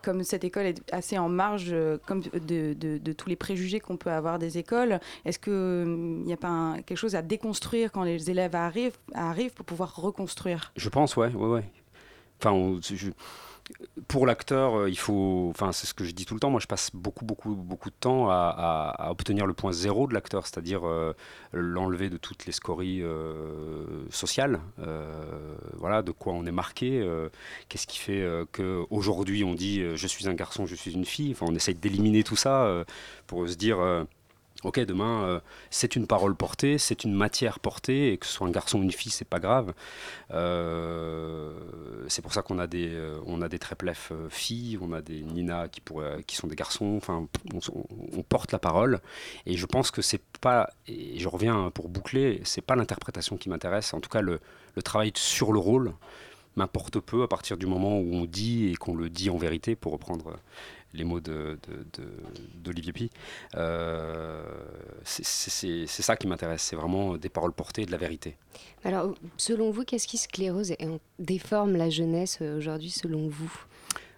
comme cette école est assez en marge euh, comme de, de- de tous les préjugés qu'on peut avoir des écoles, est-ce qu'il n'y a pas un- quelque chose à déconstruire quand les élèves arrivent, arrivent pour pouvoir reconstruire? Je pense, ouais, ouais, ouais. Enfin, on- je- pour l'acteur, euh, il faut, enfin, c'est ce que je dis tout le temps. Moi, je passe beaucoup, beaucoup, beaucoup de temps à, obtenir le point zéro de l'acteur, c'est-à-dire euh, l'enlever de toutes les scories euh, sociales. Voilà, de quoi on est marqué. Qu'est-ce qui fait que aujourd'hui on dit je suis un garçon, je suis une fille. Enfin, on essaye d'éliminer tout ça pour se dire. Ok, demain, euh, c'est une parole portée, c'est une matière portée, et que ce soit un garçon ou une fille, c'est pas grave. Euh, c'est pour ça qu'on a des, euh, on a des tréplefs filles, on a des Nina qui, pourraient, qui sont des garçons. Enfin, on, porte la parole, et je pense que c'est pas, et je reviens pour boucler, c'est pas l'interprétation qui m'intéresse. En tout cas, le travail sur le rôle m'importe peu à partir du moment où on dit et qu'on le dit en vérité, pour reprendre les mots de- de- de- d'Olivier Pi. Euh, c'est- ça qui m'intéresse, c'est vraiment des paroles portées et de la vérité. Alors, selon vous, qu'est-ce qui sclérose et déforme la jeunesse euh, aujourd'hui, selon vous?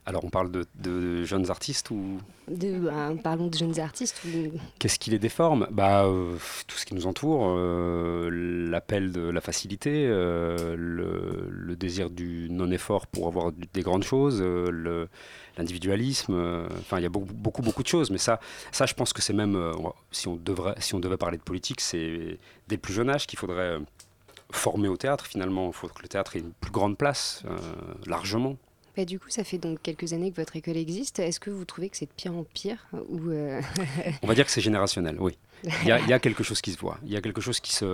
Alors on parle de, de jeunes artistes ou? De, bah, Parlons de jeunes artistes. Ou... qu'est-ce qui les déforme? Bah euh, tout ce qui nous entoure, euh, l'appel de la facilité, euh, le, le désir du non-effort pour avoir des grandes choses, le- l'individualisme. euh, Enfin il y a beaucoup, beaucoup beaucoup de choses, mais ça, ça je pense que c'est même, euh, si on, devrait, si on devait parler de politique, c'est dès le plus jeune âge qu'il faudrait former au théâtre finalement. Il faut que le théâtre ait une plus grande place, largement. Bah, du coup, ça fait donc quelques années que votre école existe. Est-ce que vous trouvez que c'est de pire en pire ou On va dire que c'est générationnel, oui. Il y, a, quelque chose qui se voit. Il y a quelque chose qui s'est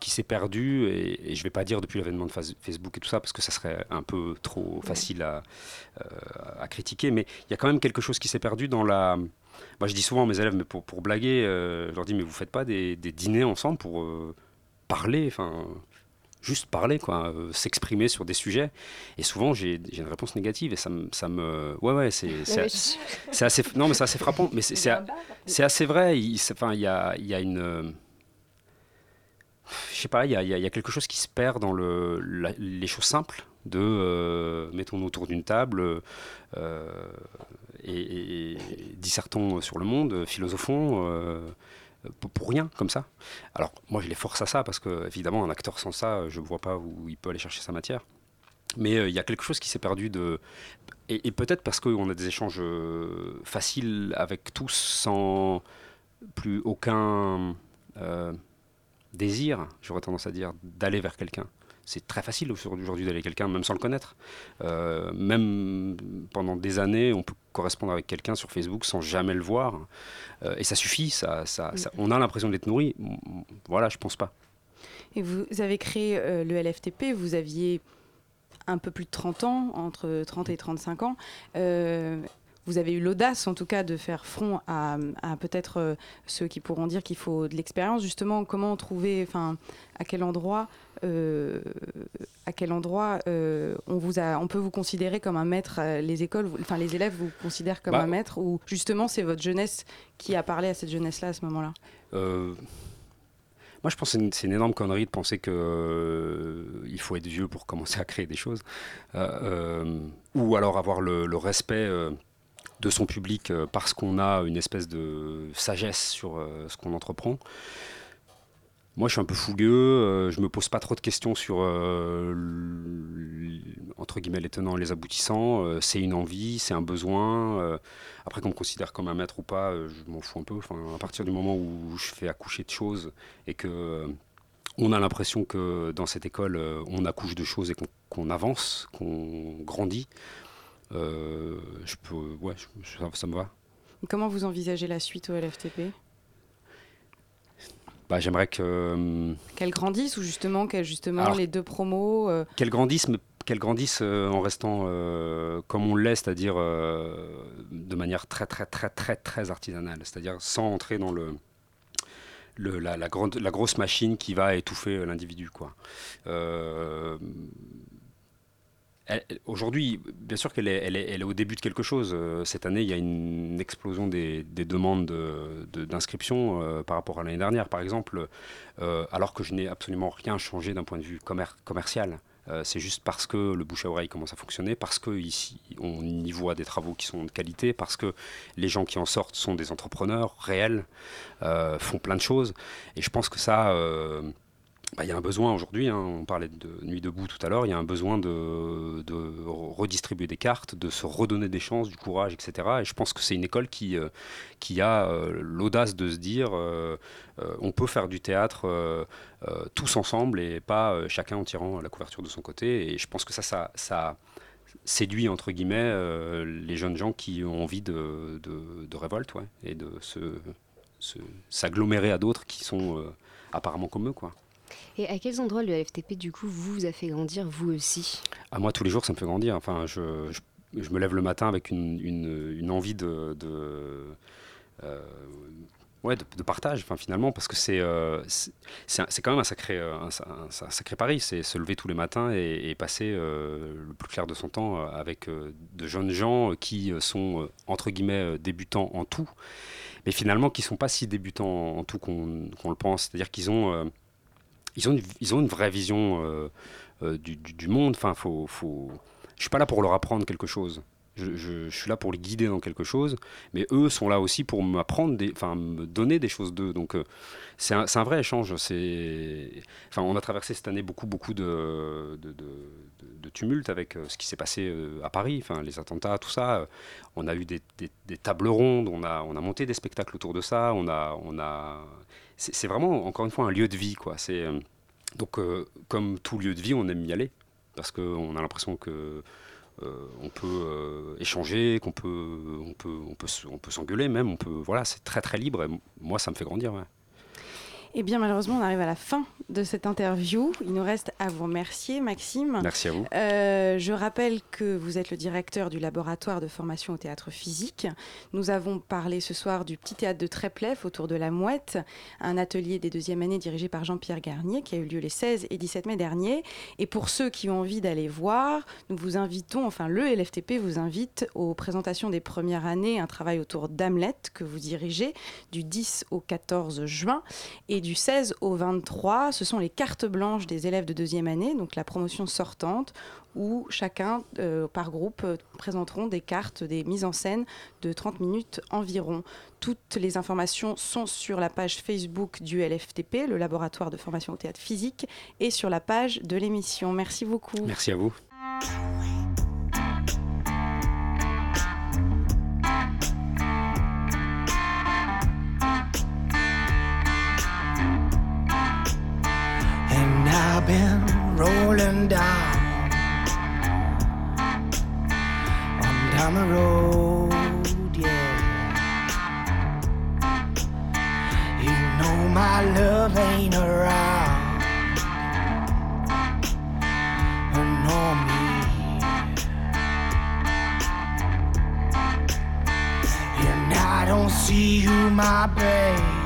qui perdu. Et, et, je ne vais pas dire depuis l'avènement de Facebook et tout ça, parce que ça serait un peu trop facile à, à critiquer. Mais il y a quand même quelque chose qui s'est perdu dans la. Moi, je dis souvent à mes élèves, mais pour, pour blaguer, euh, je leur dis, mais vous ne faites pas des, des, dîners ensemble pour euh, parler enfin, juste parler, quoi, euh, s'exprimer sur des sujets. Et souvent, j'ai une réponse négative et ça me, ça me, ouais, ouais, c'est, assez, non, mais c'est assez frappant, mais c'est, assez vrai. Il, enfin, il y a, y a une, je sais pas, il y a, il y a, quelque chose qui se perd dans le, les choses simples de euh, mettons-nous autour d'une table euh, et, et, dissertons sur le monde, philosophons pour, rien, comme ça. Alors, moi, je les force à ça, parce que, évidemment, un acteur sans ça, je ne vois pas où il peut aller chercher sa matière. Mais euh, il y a quelque chose qui s'est perdu de. Et, peut-être parce qu'on a des échanges euh, faciles avec tous, sans plus aucun euh, désir, j'aurais tendance à dire, d'aller vers quelqu'un c'est très facile aujourd'hui d'aller quelqu'un, même sans le connaître. Euh, même pendant des années, on peut correspondre avec quelqu'un sur Facebook sans jamais le voir. Euh, et ça suffit, ça, ça, on a l'impression d'être nourri. Voilà, je pense pas. Et vous avez créé euh, le LFTP, vous aviez un peu plus de 30 ans, entre 30 et 35 ans vous avez eu l'audace, en tout cas, de faire front à, peut-être euh, ceux qui pourront dire qu'il faut de l'expérience. Justement, comment trouver, enfin, à quel endroit, euh, à quel endroit euh, on vous a, on peut vous considérer comme un maître. les écoles, enfin, les élèves vous considèrent comme bah, un maître, ou justement, c'est votre jeunesse qui a parlé à cette jeunesse-là à ce moment-là? Moi, je pense que c'est une, énorme connerie de penser qu'il il faut être vieux pour commencer à créer des choses, ou alors avoir le, le respect de son public euh, parce qu'on a une espèce de sagesse sur euh, ce qu'on entreprend. Moi, je suis un peu fougueux, euh, je me pose pas trop de questions sur entre guillemets les tenants et les aboutissants. c'est une envie, c'est un besoin. après, qu'on me considère comme un maître ou pas, je m'en fous un peu. Enfin, à partir du moment où je fais accoucher de choses et que on a l'impression que dans cette école, on accouche de choses et qu'on avance, qu'on grandit. Euh, je peux, ouais, ça, me va. comment vous envisagez la suite au LFTP bah, j'aimerais que. Euh, qu'elle grandisse ou justement qu'elle justement les deux promos. Euh, qu'elle grandisse, mais qu'elle grandisse en restant comme on l'est, c'est-à-dire de manière très très très très très artisanale, c'est-à-dire sans entrer dans le. Le, la, la, grande, la grosse machine qui va étouffer l'individu. quoi. Aujourd'hui, bien sûr qu'elle est, au début de quelque chose. Euh, cette année, il y a une explosion des, demandes d'inscription euh, par rapport à l'année dernière, par exemple, euh, alors que je n'ai absolument rien changé d'un point de vue commercial. c'est juste parce que le bouche à oreille commence à fonctionner, parce qu'ici, on y voit des travaux qui sont de qualité, parce que les gens qui en sortent sont des entrepreneurs réels, font plein de choses. Et je pense que ça bah, il y a un besoin aujourd'hui, hein, on parlait de Nuit debout tout à l'heure, il y a un besoin de, redistribuer des cartes, de se redonner des chances, du courage, etc. Et je pense que c'est une école qui, euh, a euh, l'audace de se dire euh, on peut faire du théâtre tous ensemble et pas chacun en tirant la couverture de son côté. Et je pense que ça, ça, séduit entre guillemets les jeunes gens qui ont envie de, révolte et de s'agglomérer à d'autres qui sont apparemment comme eux. Quoi. Et à quels endroits le FTP, du coup, vous a fait grandir, vous aussi? À moi, tous les jours, ça me fait grandir. Enfin, je, je, me lève le matin avec une, une, envie de, de euh, ouais, de, partage, enfin, finalement, parce que c'est euh, quand même un sacré, euh, un, sacré pari, c'est se lever tous les matins et, passer le plus clair de son temps avec de jeunes gens qui sont, entre guillemets, débutants en tout, mais finalement qui ne sont pas si débutants en tout qu'on le pense, c'est-à-dire qu'ils ont ils ont une, vraie vision euh, euh, du, monde. Enfin, faut. Je suis pas là pour leur apprendre quelque chose. Je, suis là pour les guider dans quelque chose, mais eux sont là aussi pour m'apprendre, enfin me donner des choses d'eux. Donc euh, c'est un, vrai échange. Enfin, on a traversé cette année beaucoup, beaucoup de, de, tumultes avec ce qui s'est passé à Paris, enfin les attentats, tout ça. On a eu des, tables rondes, on a, on a monté des spectacles autour de ça. On a, c'est vraiment encore une fois un lieu de vie, quoi. C'est euh, donc euh, comme tout lieu de vie, on aime y aller parce qu'on a l'impression que euh, on peut échanger, qu'on peut, on peut, on peut, on peut s'engueuler même, on peut, voilà, c'est très très libre. Moi, ça me fait grandir. Eh bien, malheureusement, on arrive à la fin de cette interview. Il nous reste à vous remercier, Maxime. Merci à vous. Euh, je rappelle que vous êtes le directeur du laboratoire de formation au théâtre physique. Nous avons parlé ce soir du petit théâtre de Tréplef autour de la Mouette, un atelier des deuxièmes années dirigé par Jean-Pierre Garnier qui a eu lieu les 16 et 17 mai dernier. Et pour ceux qui ont envie d'aller voir, nous vous invitons, enfin le LFTP vous invite aux présentations des premières années, un travail autour d'Hamlet que vous dirigez du 10 au 14 juin. Et du 16 au 23, ce sont les cartes blanches des élèves de deuxième année, donc la promotion sortante, où chacun, euh, par groupe, euh, présenteront des cartes, des mises en scène de 30 minutes environ. Toutes les informations sont sur la page Facebook du LFTP, le laboratoire de formation au théâtre physique, et sur la page de l'émission. Merci beaucoup. Merci à vous. I've been rolling down on down the road, yeah. You know my love ain't around, nor me. And I don't see you, my babe.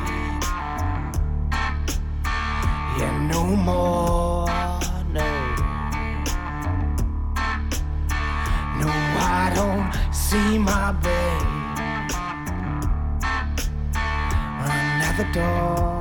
No more, no. No, I don't see my babe. The door.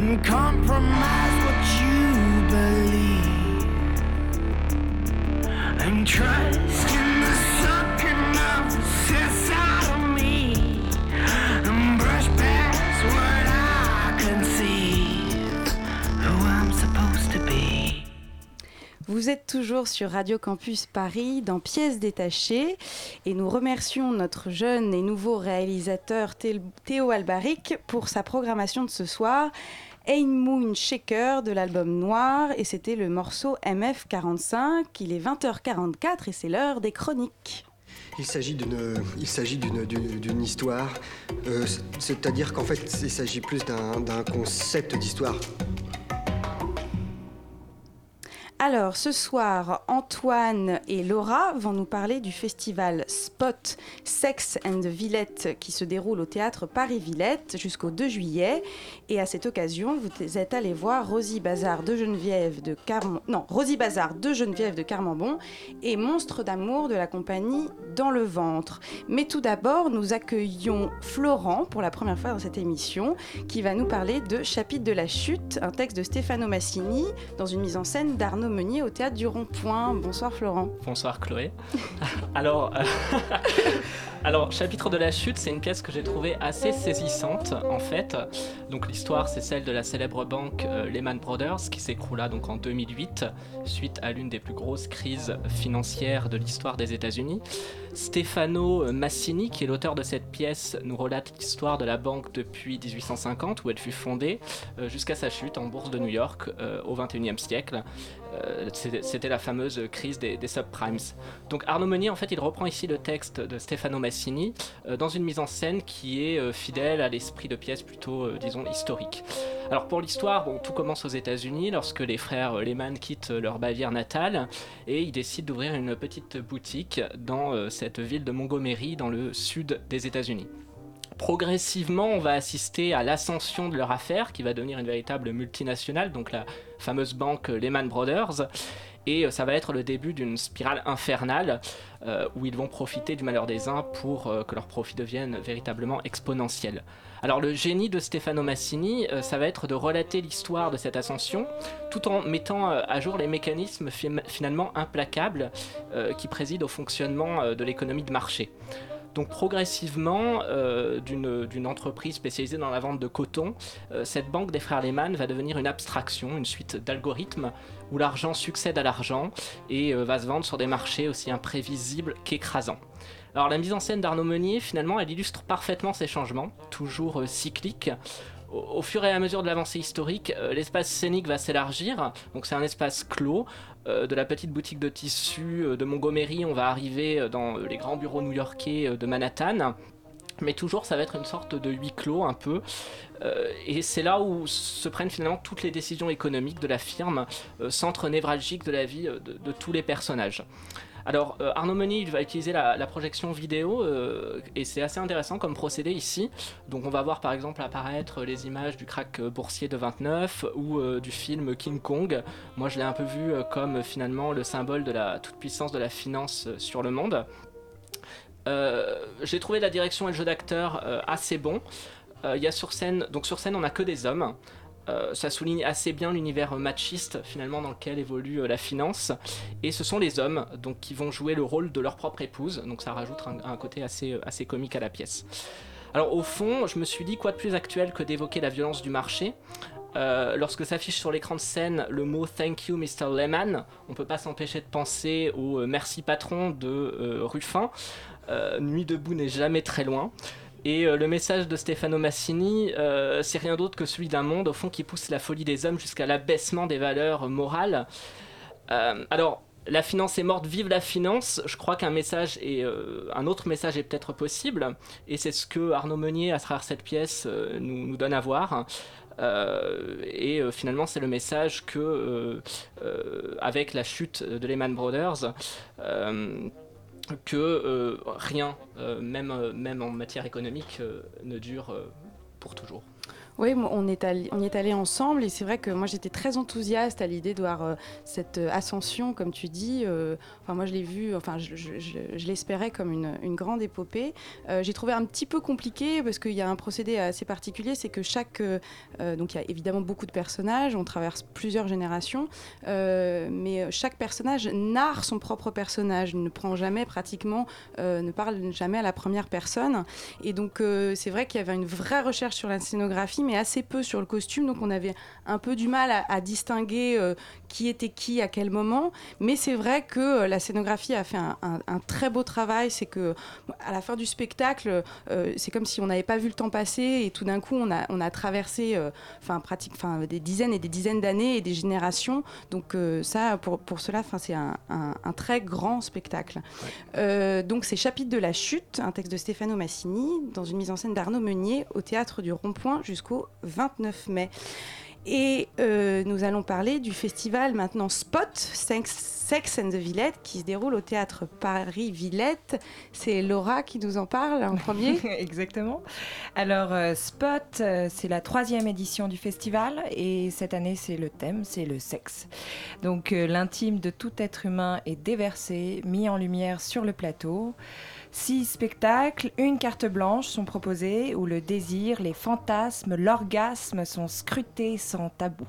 Compromise what you believe me what I can see who I'm supposed to be. Vous êtes toujours sur Radio Campus Paris dans Pièces détachées et nous remercions notre jeune et nouveau réalisateur Thé- Théo Albaric pour sa programmation de ce soir. Ein Moon Shaker de l'album Noir et c'était le morceau MF45. Il est 20h44 et c'est l'heure des chroniques. Il s'agit d'une, histoire, euh, c'est-à-dire qu'en fait, il s'agit plus d'un concept d'histoire. Alors, ce soir, Antoine et Laura vont nous parler du festival Spot Sex and Villette qui se déroule au théâtre Paris-Villette jusqu'au 2 juillet. Et à cette occasion, vous êtes allés voir Rosie Bazar de Geneviève de Carm... non, Rosie Bazar de Geneviève de Carmambon et Monstre d'amour de la compagnie Dans le ventre. Mais tout d'abord, nous accueillons Florent pour la première fois dans cette émission qui va nous parler de Chapitre de la chute, un texte de Stefano Massini dans une mise en scène d'Arnaud Au théâtre du Rond-Point. Bonsoir Florent. Bonsoir Chloé. alors, euh, alors, Chapitre de la chute, c'est une pièce que j'ai trouvée assez saisissante en fait. Donc l'histoire, c'est celle de la célèbre banque euh, Lehman Brothers qui s'écroula donc en 2008 suite à l'une des plus grosses crises financières de l'histoire des États-Unis. Stefano Massini, qui est l'auteur de cette pièce, nous relate l'histoire de la banque depuis 1850, où elle fut fondée, euh, jusqu'à sa chute en bourse de New York euh, au XXIe siècle. Euh, c'était la fameuse crise des, subprimes. Donc Arnaud Meunier, en fait, il reprend ici le texte de Stefano Massini euh, dans une mise en scène qui est euh, fidèle à l'esprit de pièce plutôt, euh, disons, historique. Alors pour l'histoire, tout commence aux États-Unis lorsque les frères euh, Lehman quittent leur Bavière natale et ils décident d'ouvrir une petite boutique dans euh, cette ville de Montgomery dans le sud des États-Unis. Progressivement, on va assister à l'ascension de leur affaire qui va devenir une véritable multinationale, donc la fameuse banque Lehman Brothers. Et euh, ça va être le début d'une spirale infernale euh, où ils vont profiter du malheur des uns pour euh, que leurs profits deviennent véritablement exponentiels. Alors le génie de Stefano Massini, euh, ça va être de relater l'histoire de cette ascension tout en mettant euh, à jour les mécanismes fi- finalement implacables euh, qui président au fonctionnement de l'économie de marché. Donc progressivement, d'une entreprise spécialisée dans la vente de coton, cette banque des frères Lehman va devenir une abstraction, une suite d'algorithmes où l'argent succède à l'argent et va se vendre sur des marchés aussi imprévisibles qu'écrasants. Alors la mise en scène d'Arnaud Meunier, finalement, elle illustre parfaitement ces changements, toujours euh, cycliques. Au, fur et à mesure de l'avancée historique, euh, l'espace scénique va s'élargir, donc c'est un espace clos. Euh, de la petite boutique de tissus de Montgomery, on va arriver dans les grands bureaux new-yorkais de Manhattan. Mais toujours, ça va être une sorte de huis clos un peu. Et c'est là où se prennent finalement toutes les décisions économiques de la firme, centre névralgique de la vie de tous les personnages. Alors euh, Arnaud va utiliser la, projection vidéo euh, et c'est assez intéressant comme procédé ici. Donc on va voir par exemple apparaître les images du crack euh, boursier de 29 ou euh, du film King Kong. Moi je l'ai un peu vu comme finalement le symbole de la toute-puissance de la finance sur le monde. J'ai trouvé la direction et le jeu d'acteur assez bon. Il y a sur scène, donc sur scène on n'a que des hommes. Euh, ça souligne assez bien l'univers machiste finalement dans lequel évolue euh, la finance. Et ce sont les hommes donc qui vont jouer le rôle de leur propre épouse. Donc ça rajoute un, côté assez, euh, assez comique à la pièce. Alors au fond, je me suis dit quoi de plus actuel que d'évoquer la violence du marché? Lorsque s'affiche sur l'écran de scène le mot Thank you Mr. Lehman, on peut pas s'empêcher de penser au Merci patron de Ruffin. Nuit debout n'est jamais très loin. Et euh, le message de Stefano Massini, euh, c'est rien d'autre que celui d'un monde au fond qui pousse la folie des hommes jusqu'à l'abaissement des valeurs morales. Euh, alors, la finance est morte, vive la finance. Je crois qu'un message et un autre message est peut-être possible, et c'est ce que Arnaud Meunier, à travers cette pièce, nous, donne à voir. Et finalement, c'est le message que, avec la chute de Lehman Brothers, que euh, rien, euh, même, euh, même en matière économique, ne dure pour toujours. Oui, on, est allé- on y est allé ensemble et c'est vrai que moi j'étais très enthousiaste à l'idée de voir euh, cette euh, ascension, comme tu dis. euh, enfin, moi je l'ai vu, enfin je, l'espérais comme une, grande épopée. J'ai trouvé un petit peu compliqué parce qu'il y a un procédé assez particulier, c'est que chaque. donc il y a évidemment beaucoup de personnages, on traverse plusieurs générations, mais chaque personnage narre son propre personnage, ne prend jamais pratiquement, ne parle jamais à la première personne. Et donc c'est vrai qu'il y avait une vraie recherche sur la scénographie, mais assez peu sur le costume. Donc on avait un peu du mal à, à distinguer euh, qui était qui à quel moment. Mais c'est vrai que euh, la scénographie a fait un, un- un très beau travail. C'est que à la fin du spectacle, euh, c'est comme si on n'avait pas vu le temps passer et tout d'un coup on a, on a traversé, enfin pratique, enfin des dizaines et des dizaines d'années et des générations. Donc ça, pour, pour cela, enfin c'est un, très grand spectacle. Donc c'est Chapitre de la chute, un texte de Stefano Massini, dans une mise en scène d'Arnaud Meunier au théâtre du Rond-Point jusqu'au 29 mai. Et euh, nous allons parler du festival maintenant Spot, Sex, and the Villette, qui se déroule au théâtre Paris-Villette. C'est Laura qui nous en parle en premier. Exactement. Alors, euh, Spot, euh, c'est la troisième édition du festival et cette année, c'est le thème, c'est le sexe. Donc, l'intime de tout être humain est déversé, mis en lumière sur le plateau. Six spectacles, une carte blanche sont proposés où le désir, les fantasmes, l'orgasme sont scrutés sans tabou.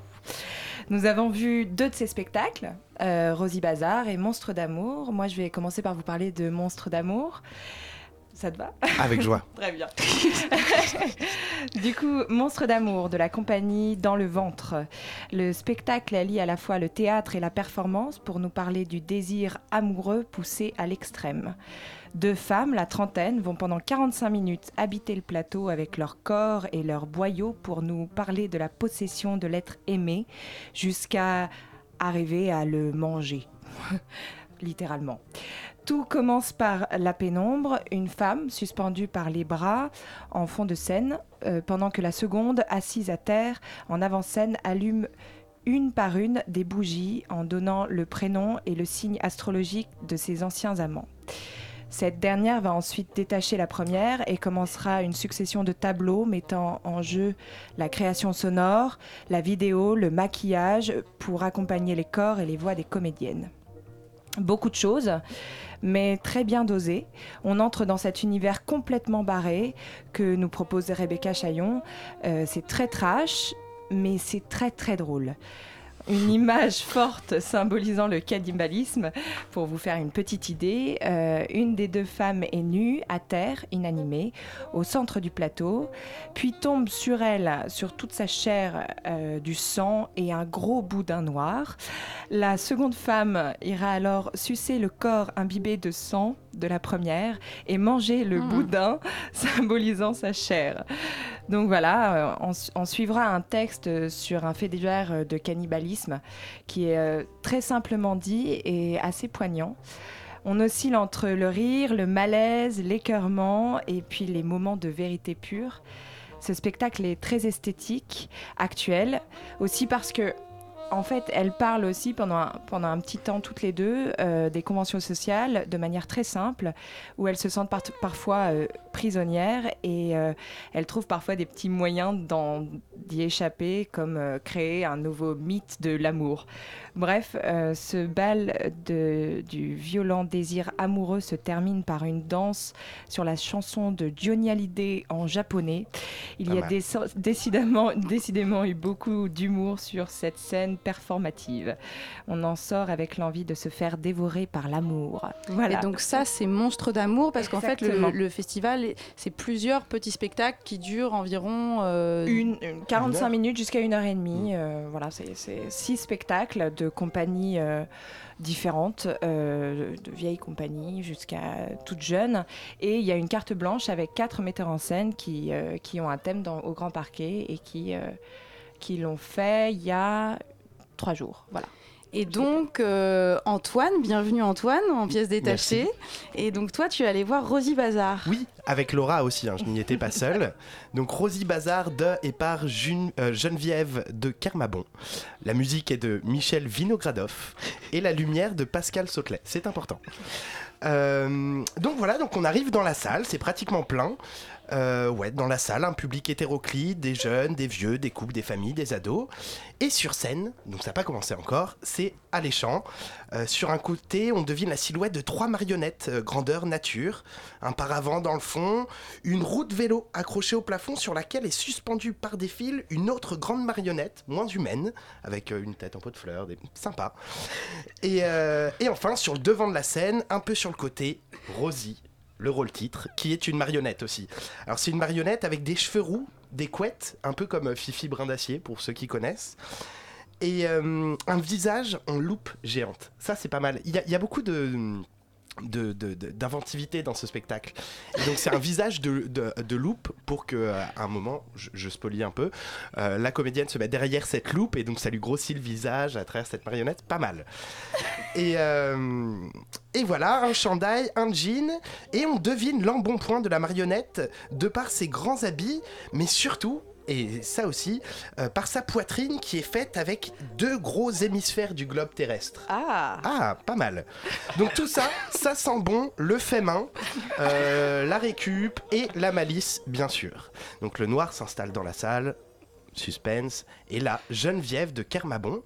Nous avons vu deux de ces spectacles, euh, Rosie Bazar et Monstre d'amour. Moi, je vais commencer par vous parler de Monstre d'amour. Ça te va? Avec joie. Très bien. du coup, Monstre d'amour de la compagnie Dans le ventre. Le spectacle allie à la fois le théâtre et la performance pour nous parler du désir amoureux poussé à l'extrême. Deux femmes, la trentaine, vont pendant 45 minutes habiter le plateau avec leur corps et leurs boyaux pour nous parler de la possession de l'être aimé jusqu'à arriver à le manger. Littéralement. Tout commence par la pénombre, une femme suspendue par les bras en fond de scène, euh, pendant que la seconde, assise à terre, en avant-scène, allume une par une des bougies en donnant le prénom et le signe astrologique de ses anciens amants. Cette dernière va ensuite détacher la première et commencera une succession de tableaux mettant en jeu la création sonore, la vidéo, le maquillage pour accompagner les corps et les voix des comédiennes. Beaucoup de choses, mais très bien dosées. On entre dans cet univers complètement barré que nous propose Rebecca Chaillon. Euh, c'est très trash, mais c'est très très drôle une image forte symbolisant le cannibalisme. Pour vous faire une petite idée, euh, une des deux femmes est nue, à terre, inanimée, au centre du plateau, puis tombe sur elle, sur toute sa chair, euh, du sang et un gros boudin noir. La seconde femme ira alors sucer le corps imbibé de sang de la première et manger le Mhm. boudin symbolisant sa chair. Donc voilà, euh, on, suivra un texte sur un fait divers euh, de cannibalisme qui est euh, très simplement dit et assez poignant. On oscille entre le rire, le malaise, l'écœurement et puis les moments de vérité pure. Ce spectacle est très esthétique, actuel, aussi parce que en fait, elles parlent aussi pendant un, pendant un petit temps toutes les deux euh, des conventions sociales de manière très simple, où elles se sentent par- parfois euh, prisonnières et euh, elles trouvent parfois des petits moyens d'y échapper, comme créer un nouveau mythe de l'amour. Bref, euh, ce bal de- du violent désir amoureux se termine par une danse sur la chanson de Johnny Hallyday en japonais. Il Pas y a des décidément, décidément eu beaucoup d'humour sur cette scène performative. On en sort avec l'envie de se faire dévorer par l'amour. Voilà. Et donc ça, c'est Monstre d'amour, parce qu'en fait, le, festival, c'est plusieurs petits spectacles qui durent environ... euh, Une, une 45 heure. minutes jusqu'à une heure et demie. euh, voilà, c'est c'est six spectacles de compagnies euh, différentes, euh, de vieilles compagnies jusqu'à toutes jeunes. Et il y a une carte blanche avec quatre metteurs en scène qui, euh, qui ont un thème dans- au grand parquet et qui, qui l'ont fait il y a trois jours. Voilà. Et donc, euh, Antoine, bienvenue Antoine, en pièces détachées. Et donc, toi, tu es allé voir Rosie Bazar. Oui, avec Laura aussi, hein, je n'y étais pas seul. Donc Rosie Bazar de et par June- euh, Geneviève de Kermabon. La musique est de Michel Vinogradov et la lumière de Pascal Sautelet. C'est important. Euh, donc voilà, donc on arrive dans la salle, c'est pratiquement plein. Euh, ouais, dans la salle, un public hétéroclite, des jeunes, des vieux, des couples, des familles, des ados. Et sur scène, donc ça n'a pas commencé encore, c'est alléchant. Euh, sur un côté, on devine la silhouette de trois marionnettes euh, grandeur nature, un paravent dans le fond, une roue de vélo accrochée au plafond sur laquelle est suspendue par des fils une autre grande marionnette, moins humaine, avec une tête en pot de fleurs, des... sympa. Et, et enfin, sur le devant de la scène, un peu sur le côté, Rosie, le rôle titre, qui est une marionnette aussi. Alors c'est une marionnette avec des cheveux roux, des couettes, un peu comme euh, Fifi Brin d'Acier pour ceux qui connaissent. Et euh, un visage en loupe géante. Ça c'est pas mal. Il y, a- il y a beaucoup de d'inventivité dans ce spectacle. Et donc c'est un visage de, loupe pour que euh, à un moment, je, spoilie un peu, euh, la comédienne se met derrière cette loupe et donc ça lui grossit le visage à travers cette marionnette, pas mal. Et, euh, et voilà, un chandail, un jean, et on devine l'embonpoint de la marionnette de par ses grands habits, mais surtout et ça aussi, euh, par sa poitrine qui est faite avec deux gros hémisphères du globe terrestre. Ah Ah, pas mal. Donc tout ça, ça sent bon le fait main, euh, la récup et la malice, bien sûr. Donc le noir s'installe dans la salle, suspense, et là, Geneviève de Kermabon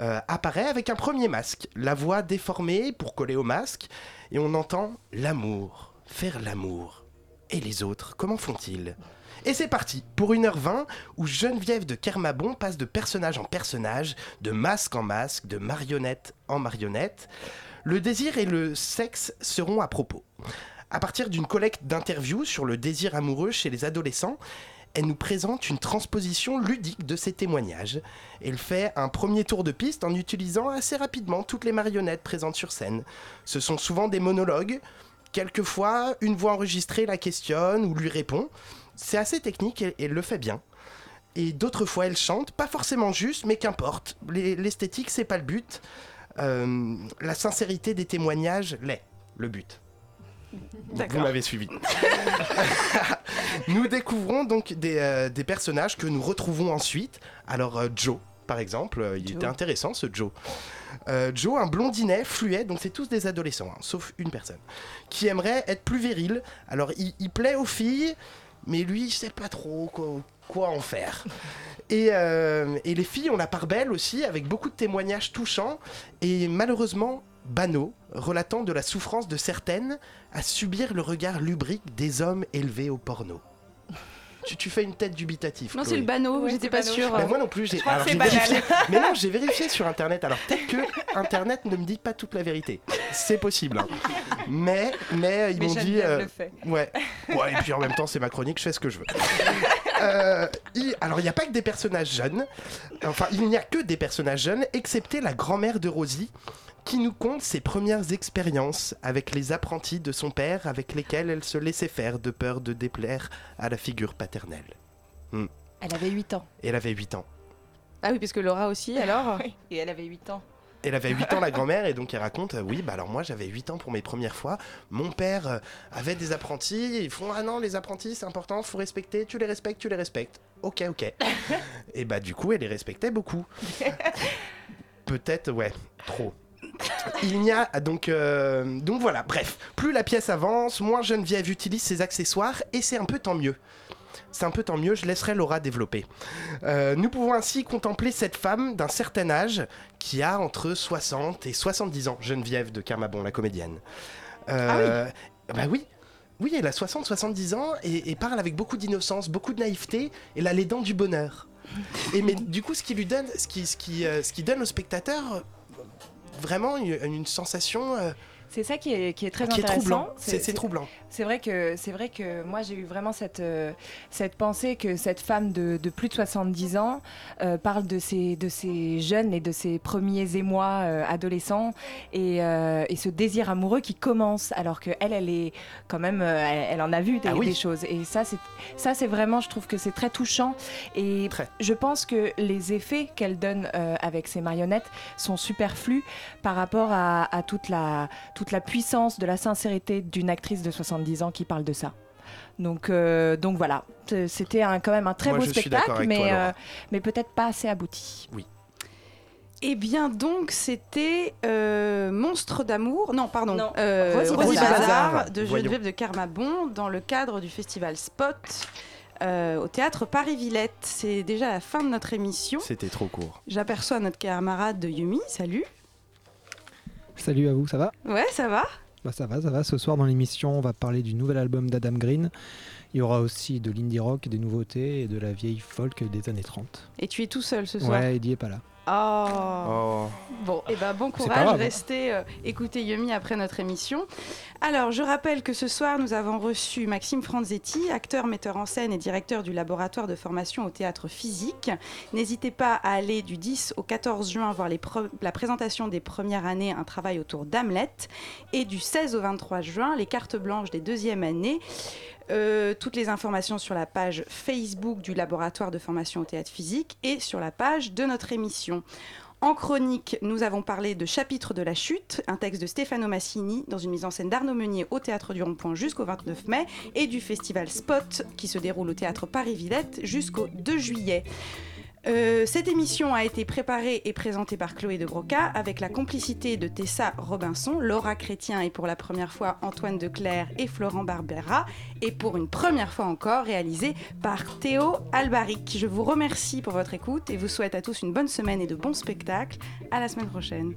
euh, apparaît avec un premier masque, la voix déformée pour coller au masque, et on entend l'amour, faire l'amour. Et les autres, comment font-ils? Et c'est parti pour 1h20 où Geneviève de Kermabon passe de personnage en personnage, de masque en masque, de marionnette en marionnette. Le désir et le sexe seront à propos. À partir d'une collecte d'interviews sur le désir amoureux chez les adolescents, elle nous présente une transposition ludique de ces témoignages. Elle fait un premier tour de piste en utilisant assez rapidement toutes les marionnettes présentes sur scène. Ce sont souvent des monologues. Quelquefois, une voix enregistrée la questionne ou lui répond. C'est assez technique et elle le fait bien. Et d'autres fois, elle chante, pas forcément juste, mais qu'importe. Les- L'esthétique, c'est pas le but. Euh, la sincérité des témoignages l'est, le but. Vous m'avez suivi. nous découvrons donc des, euh, des personnages que nous retrouvons ensuite. Alors euh, Joe, par exemple, il Joe. était intéressant ce Joe. Joe, un blondinet fluet, donc c'est tous des adolescents, hein, sauf une personne, qui aimerait être plus viril. Alors il, il plaît aux filles, mais lui, il sait pas trop quoi, en faire. Et, euh, et les filles ont la part belle aussi, avec beaucoup de témoignages touchants et malheureusement banaux, relatant de la souffrance de certaines à subir le regard lubrique des hommes élevés au porno. Tu, tu fais une tête dubitative. Non, c'est le banneau, Ouais, j'étais pas sûre. Mais moi non plus, j'ai vérifié. Mais non, j'ai vérifié sur internet. Alors peut-être que internet ne me dit pas toute la vérité. C'est possible. Mais mais ils m'ont dit euh, ouais. Ouais, et puis en même temps, c'est ma chronique, je fais ce que je veux. Euh, il- alors il n'y a pas que des personnages jeunes. Enfin, il n'y a que des personnages jeunes, excepté la grand-mère de Rosie qui nous conte ses premières expériences avec les apprentis de son père avec lesquels elle se laissait faire de peur de déplaire à la figure paternelle. Hmm. Elle avait 8 ans. Et elle avait 8 ans. Ah oui, parce que Laura aussi, alors Oui, Et elle avait 8 ans. Elle avait 8 ans la grand-mère et donc elle raconte euh, oui bah alors moi j'avais 8 ans pour mes premières fois mon père euh, avait des apprentis ils font ah non les apprentis c'est important faut respecter tu les respectes tu les respectes ok ok et bah du coup elle les respectait beaucoup peut-être ouais trop il n'y a donc euh, donc voilà bref plus la pièce avance moins Geneviève utilise ses accessoires et c'est un peu tant mieux c'est un peu tant mieux, je laisserai Laura développer. Euh, nous pouvons ainsi contempler cette femme d'un certain âge qui a entre 60 et 70 ans, Geneviève de Carmabon, la comédienne. Euh, Bah oui, oui, elle a 60-70 ans et, et parle avec beaucoup d'innocence, beaucoup de naïveté. Elle a les dents du bonheur. Et mais du coup, ce qui lui donne, ce qui, ce qui, euh, ce qui donne au spectateur vraiment une, sensation euh, C'est ça qui est, qui est très qui intéressant. C'est troublant. C'est vrai que c'est vrai que moi j'ai eu vraiment cette euh, cette pensée que cette femme de, de plus de 70 ans euh, parle de ces de ces jeunes et de ses premiers émois euh, adolescents et, euh, et ce désir amoureux qui commence alors que elle elle est quand même elle, elle en a vu des, Ah oui. des choses et ça c'est ça c'est vraiment je trouve que c'est très touchant et je pense que les effets qu'elle donne avec ses marionnettes sont superflus par rapport à, à toute la toute la puissance de la sincérité d'une actrice de 70 ans qui parle de ça. Donc, euh, donc voilà, c'était un- quand même un très Moi, beau spectacle, mais, toi, euh, mais peut-être pas assez abouti. Oui. Eh bien, donc, c'était euh, Monstre d'amour. Non, pardon. Non. euh, Rosie Rosie Bazar. Bazar de. Geneviève de Carmabon dans le cadre du festival Spot euh, au théâtre Paris-Villette. C'est déjà la fin de notre émission. C'était trop court. J'aperçois notre camarade Yumi. Salut. Salut à vous, ça va Ouais, ça va Bah ça va, ça va. Ce soir dans l'émission, on va parler du nouvel album d'Adam Green. Il y aura aussi de l'indie rock, des nouveautés et de la vieille folk des années 30. Et tu es tout seul ce soir Ouais, Eddie est pas là. Oh. Bon, et ben bon courage, restez euh, écouter Yumi après notre émission. Alors, je rappelle que ce soir, nous avons reçu Maxime Franzetti, acteur, metteur en scène et directeur du laboratoire de formation au théâtre physique. N'hésitez pas à aller du 10 au 14 juin voir les la présentation des premières années, un travail autour d'Hamlet, et du 16 au 23 juin, les cartes blanches des deuxièmes années. Euh, toutes les informations sur la page Facebook du laboratoire de formation au théâtre physique et sur la page de notre émission. En chronique, nous avons parlé de Chapitre de la chute, un texte de Stefano Massini dans une mise en scène d'Arnaud Meunier au Théâtre du Rond-Point jusqu'au 29 mai et du festival Spot qui se déroule au Théâtre Paris-Villette jusqu'au 2 juillet. Euh, cette émission a été préparée et présentée par Chloé de Broca avec la complicité de Tessa Robinson, Laura Chrétien et pour la première fois Antoine Declerc et Florent Barbera et pour une première fois encore réalisée par Théo Albaric. Je vous remercie pour votre écoute et vous souhaite à tous une bonne semaine et de bons spectacles. À la semaine prochaine.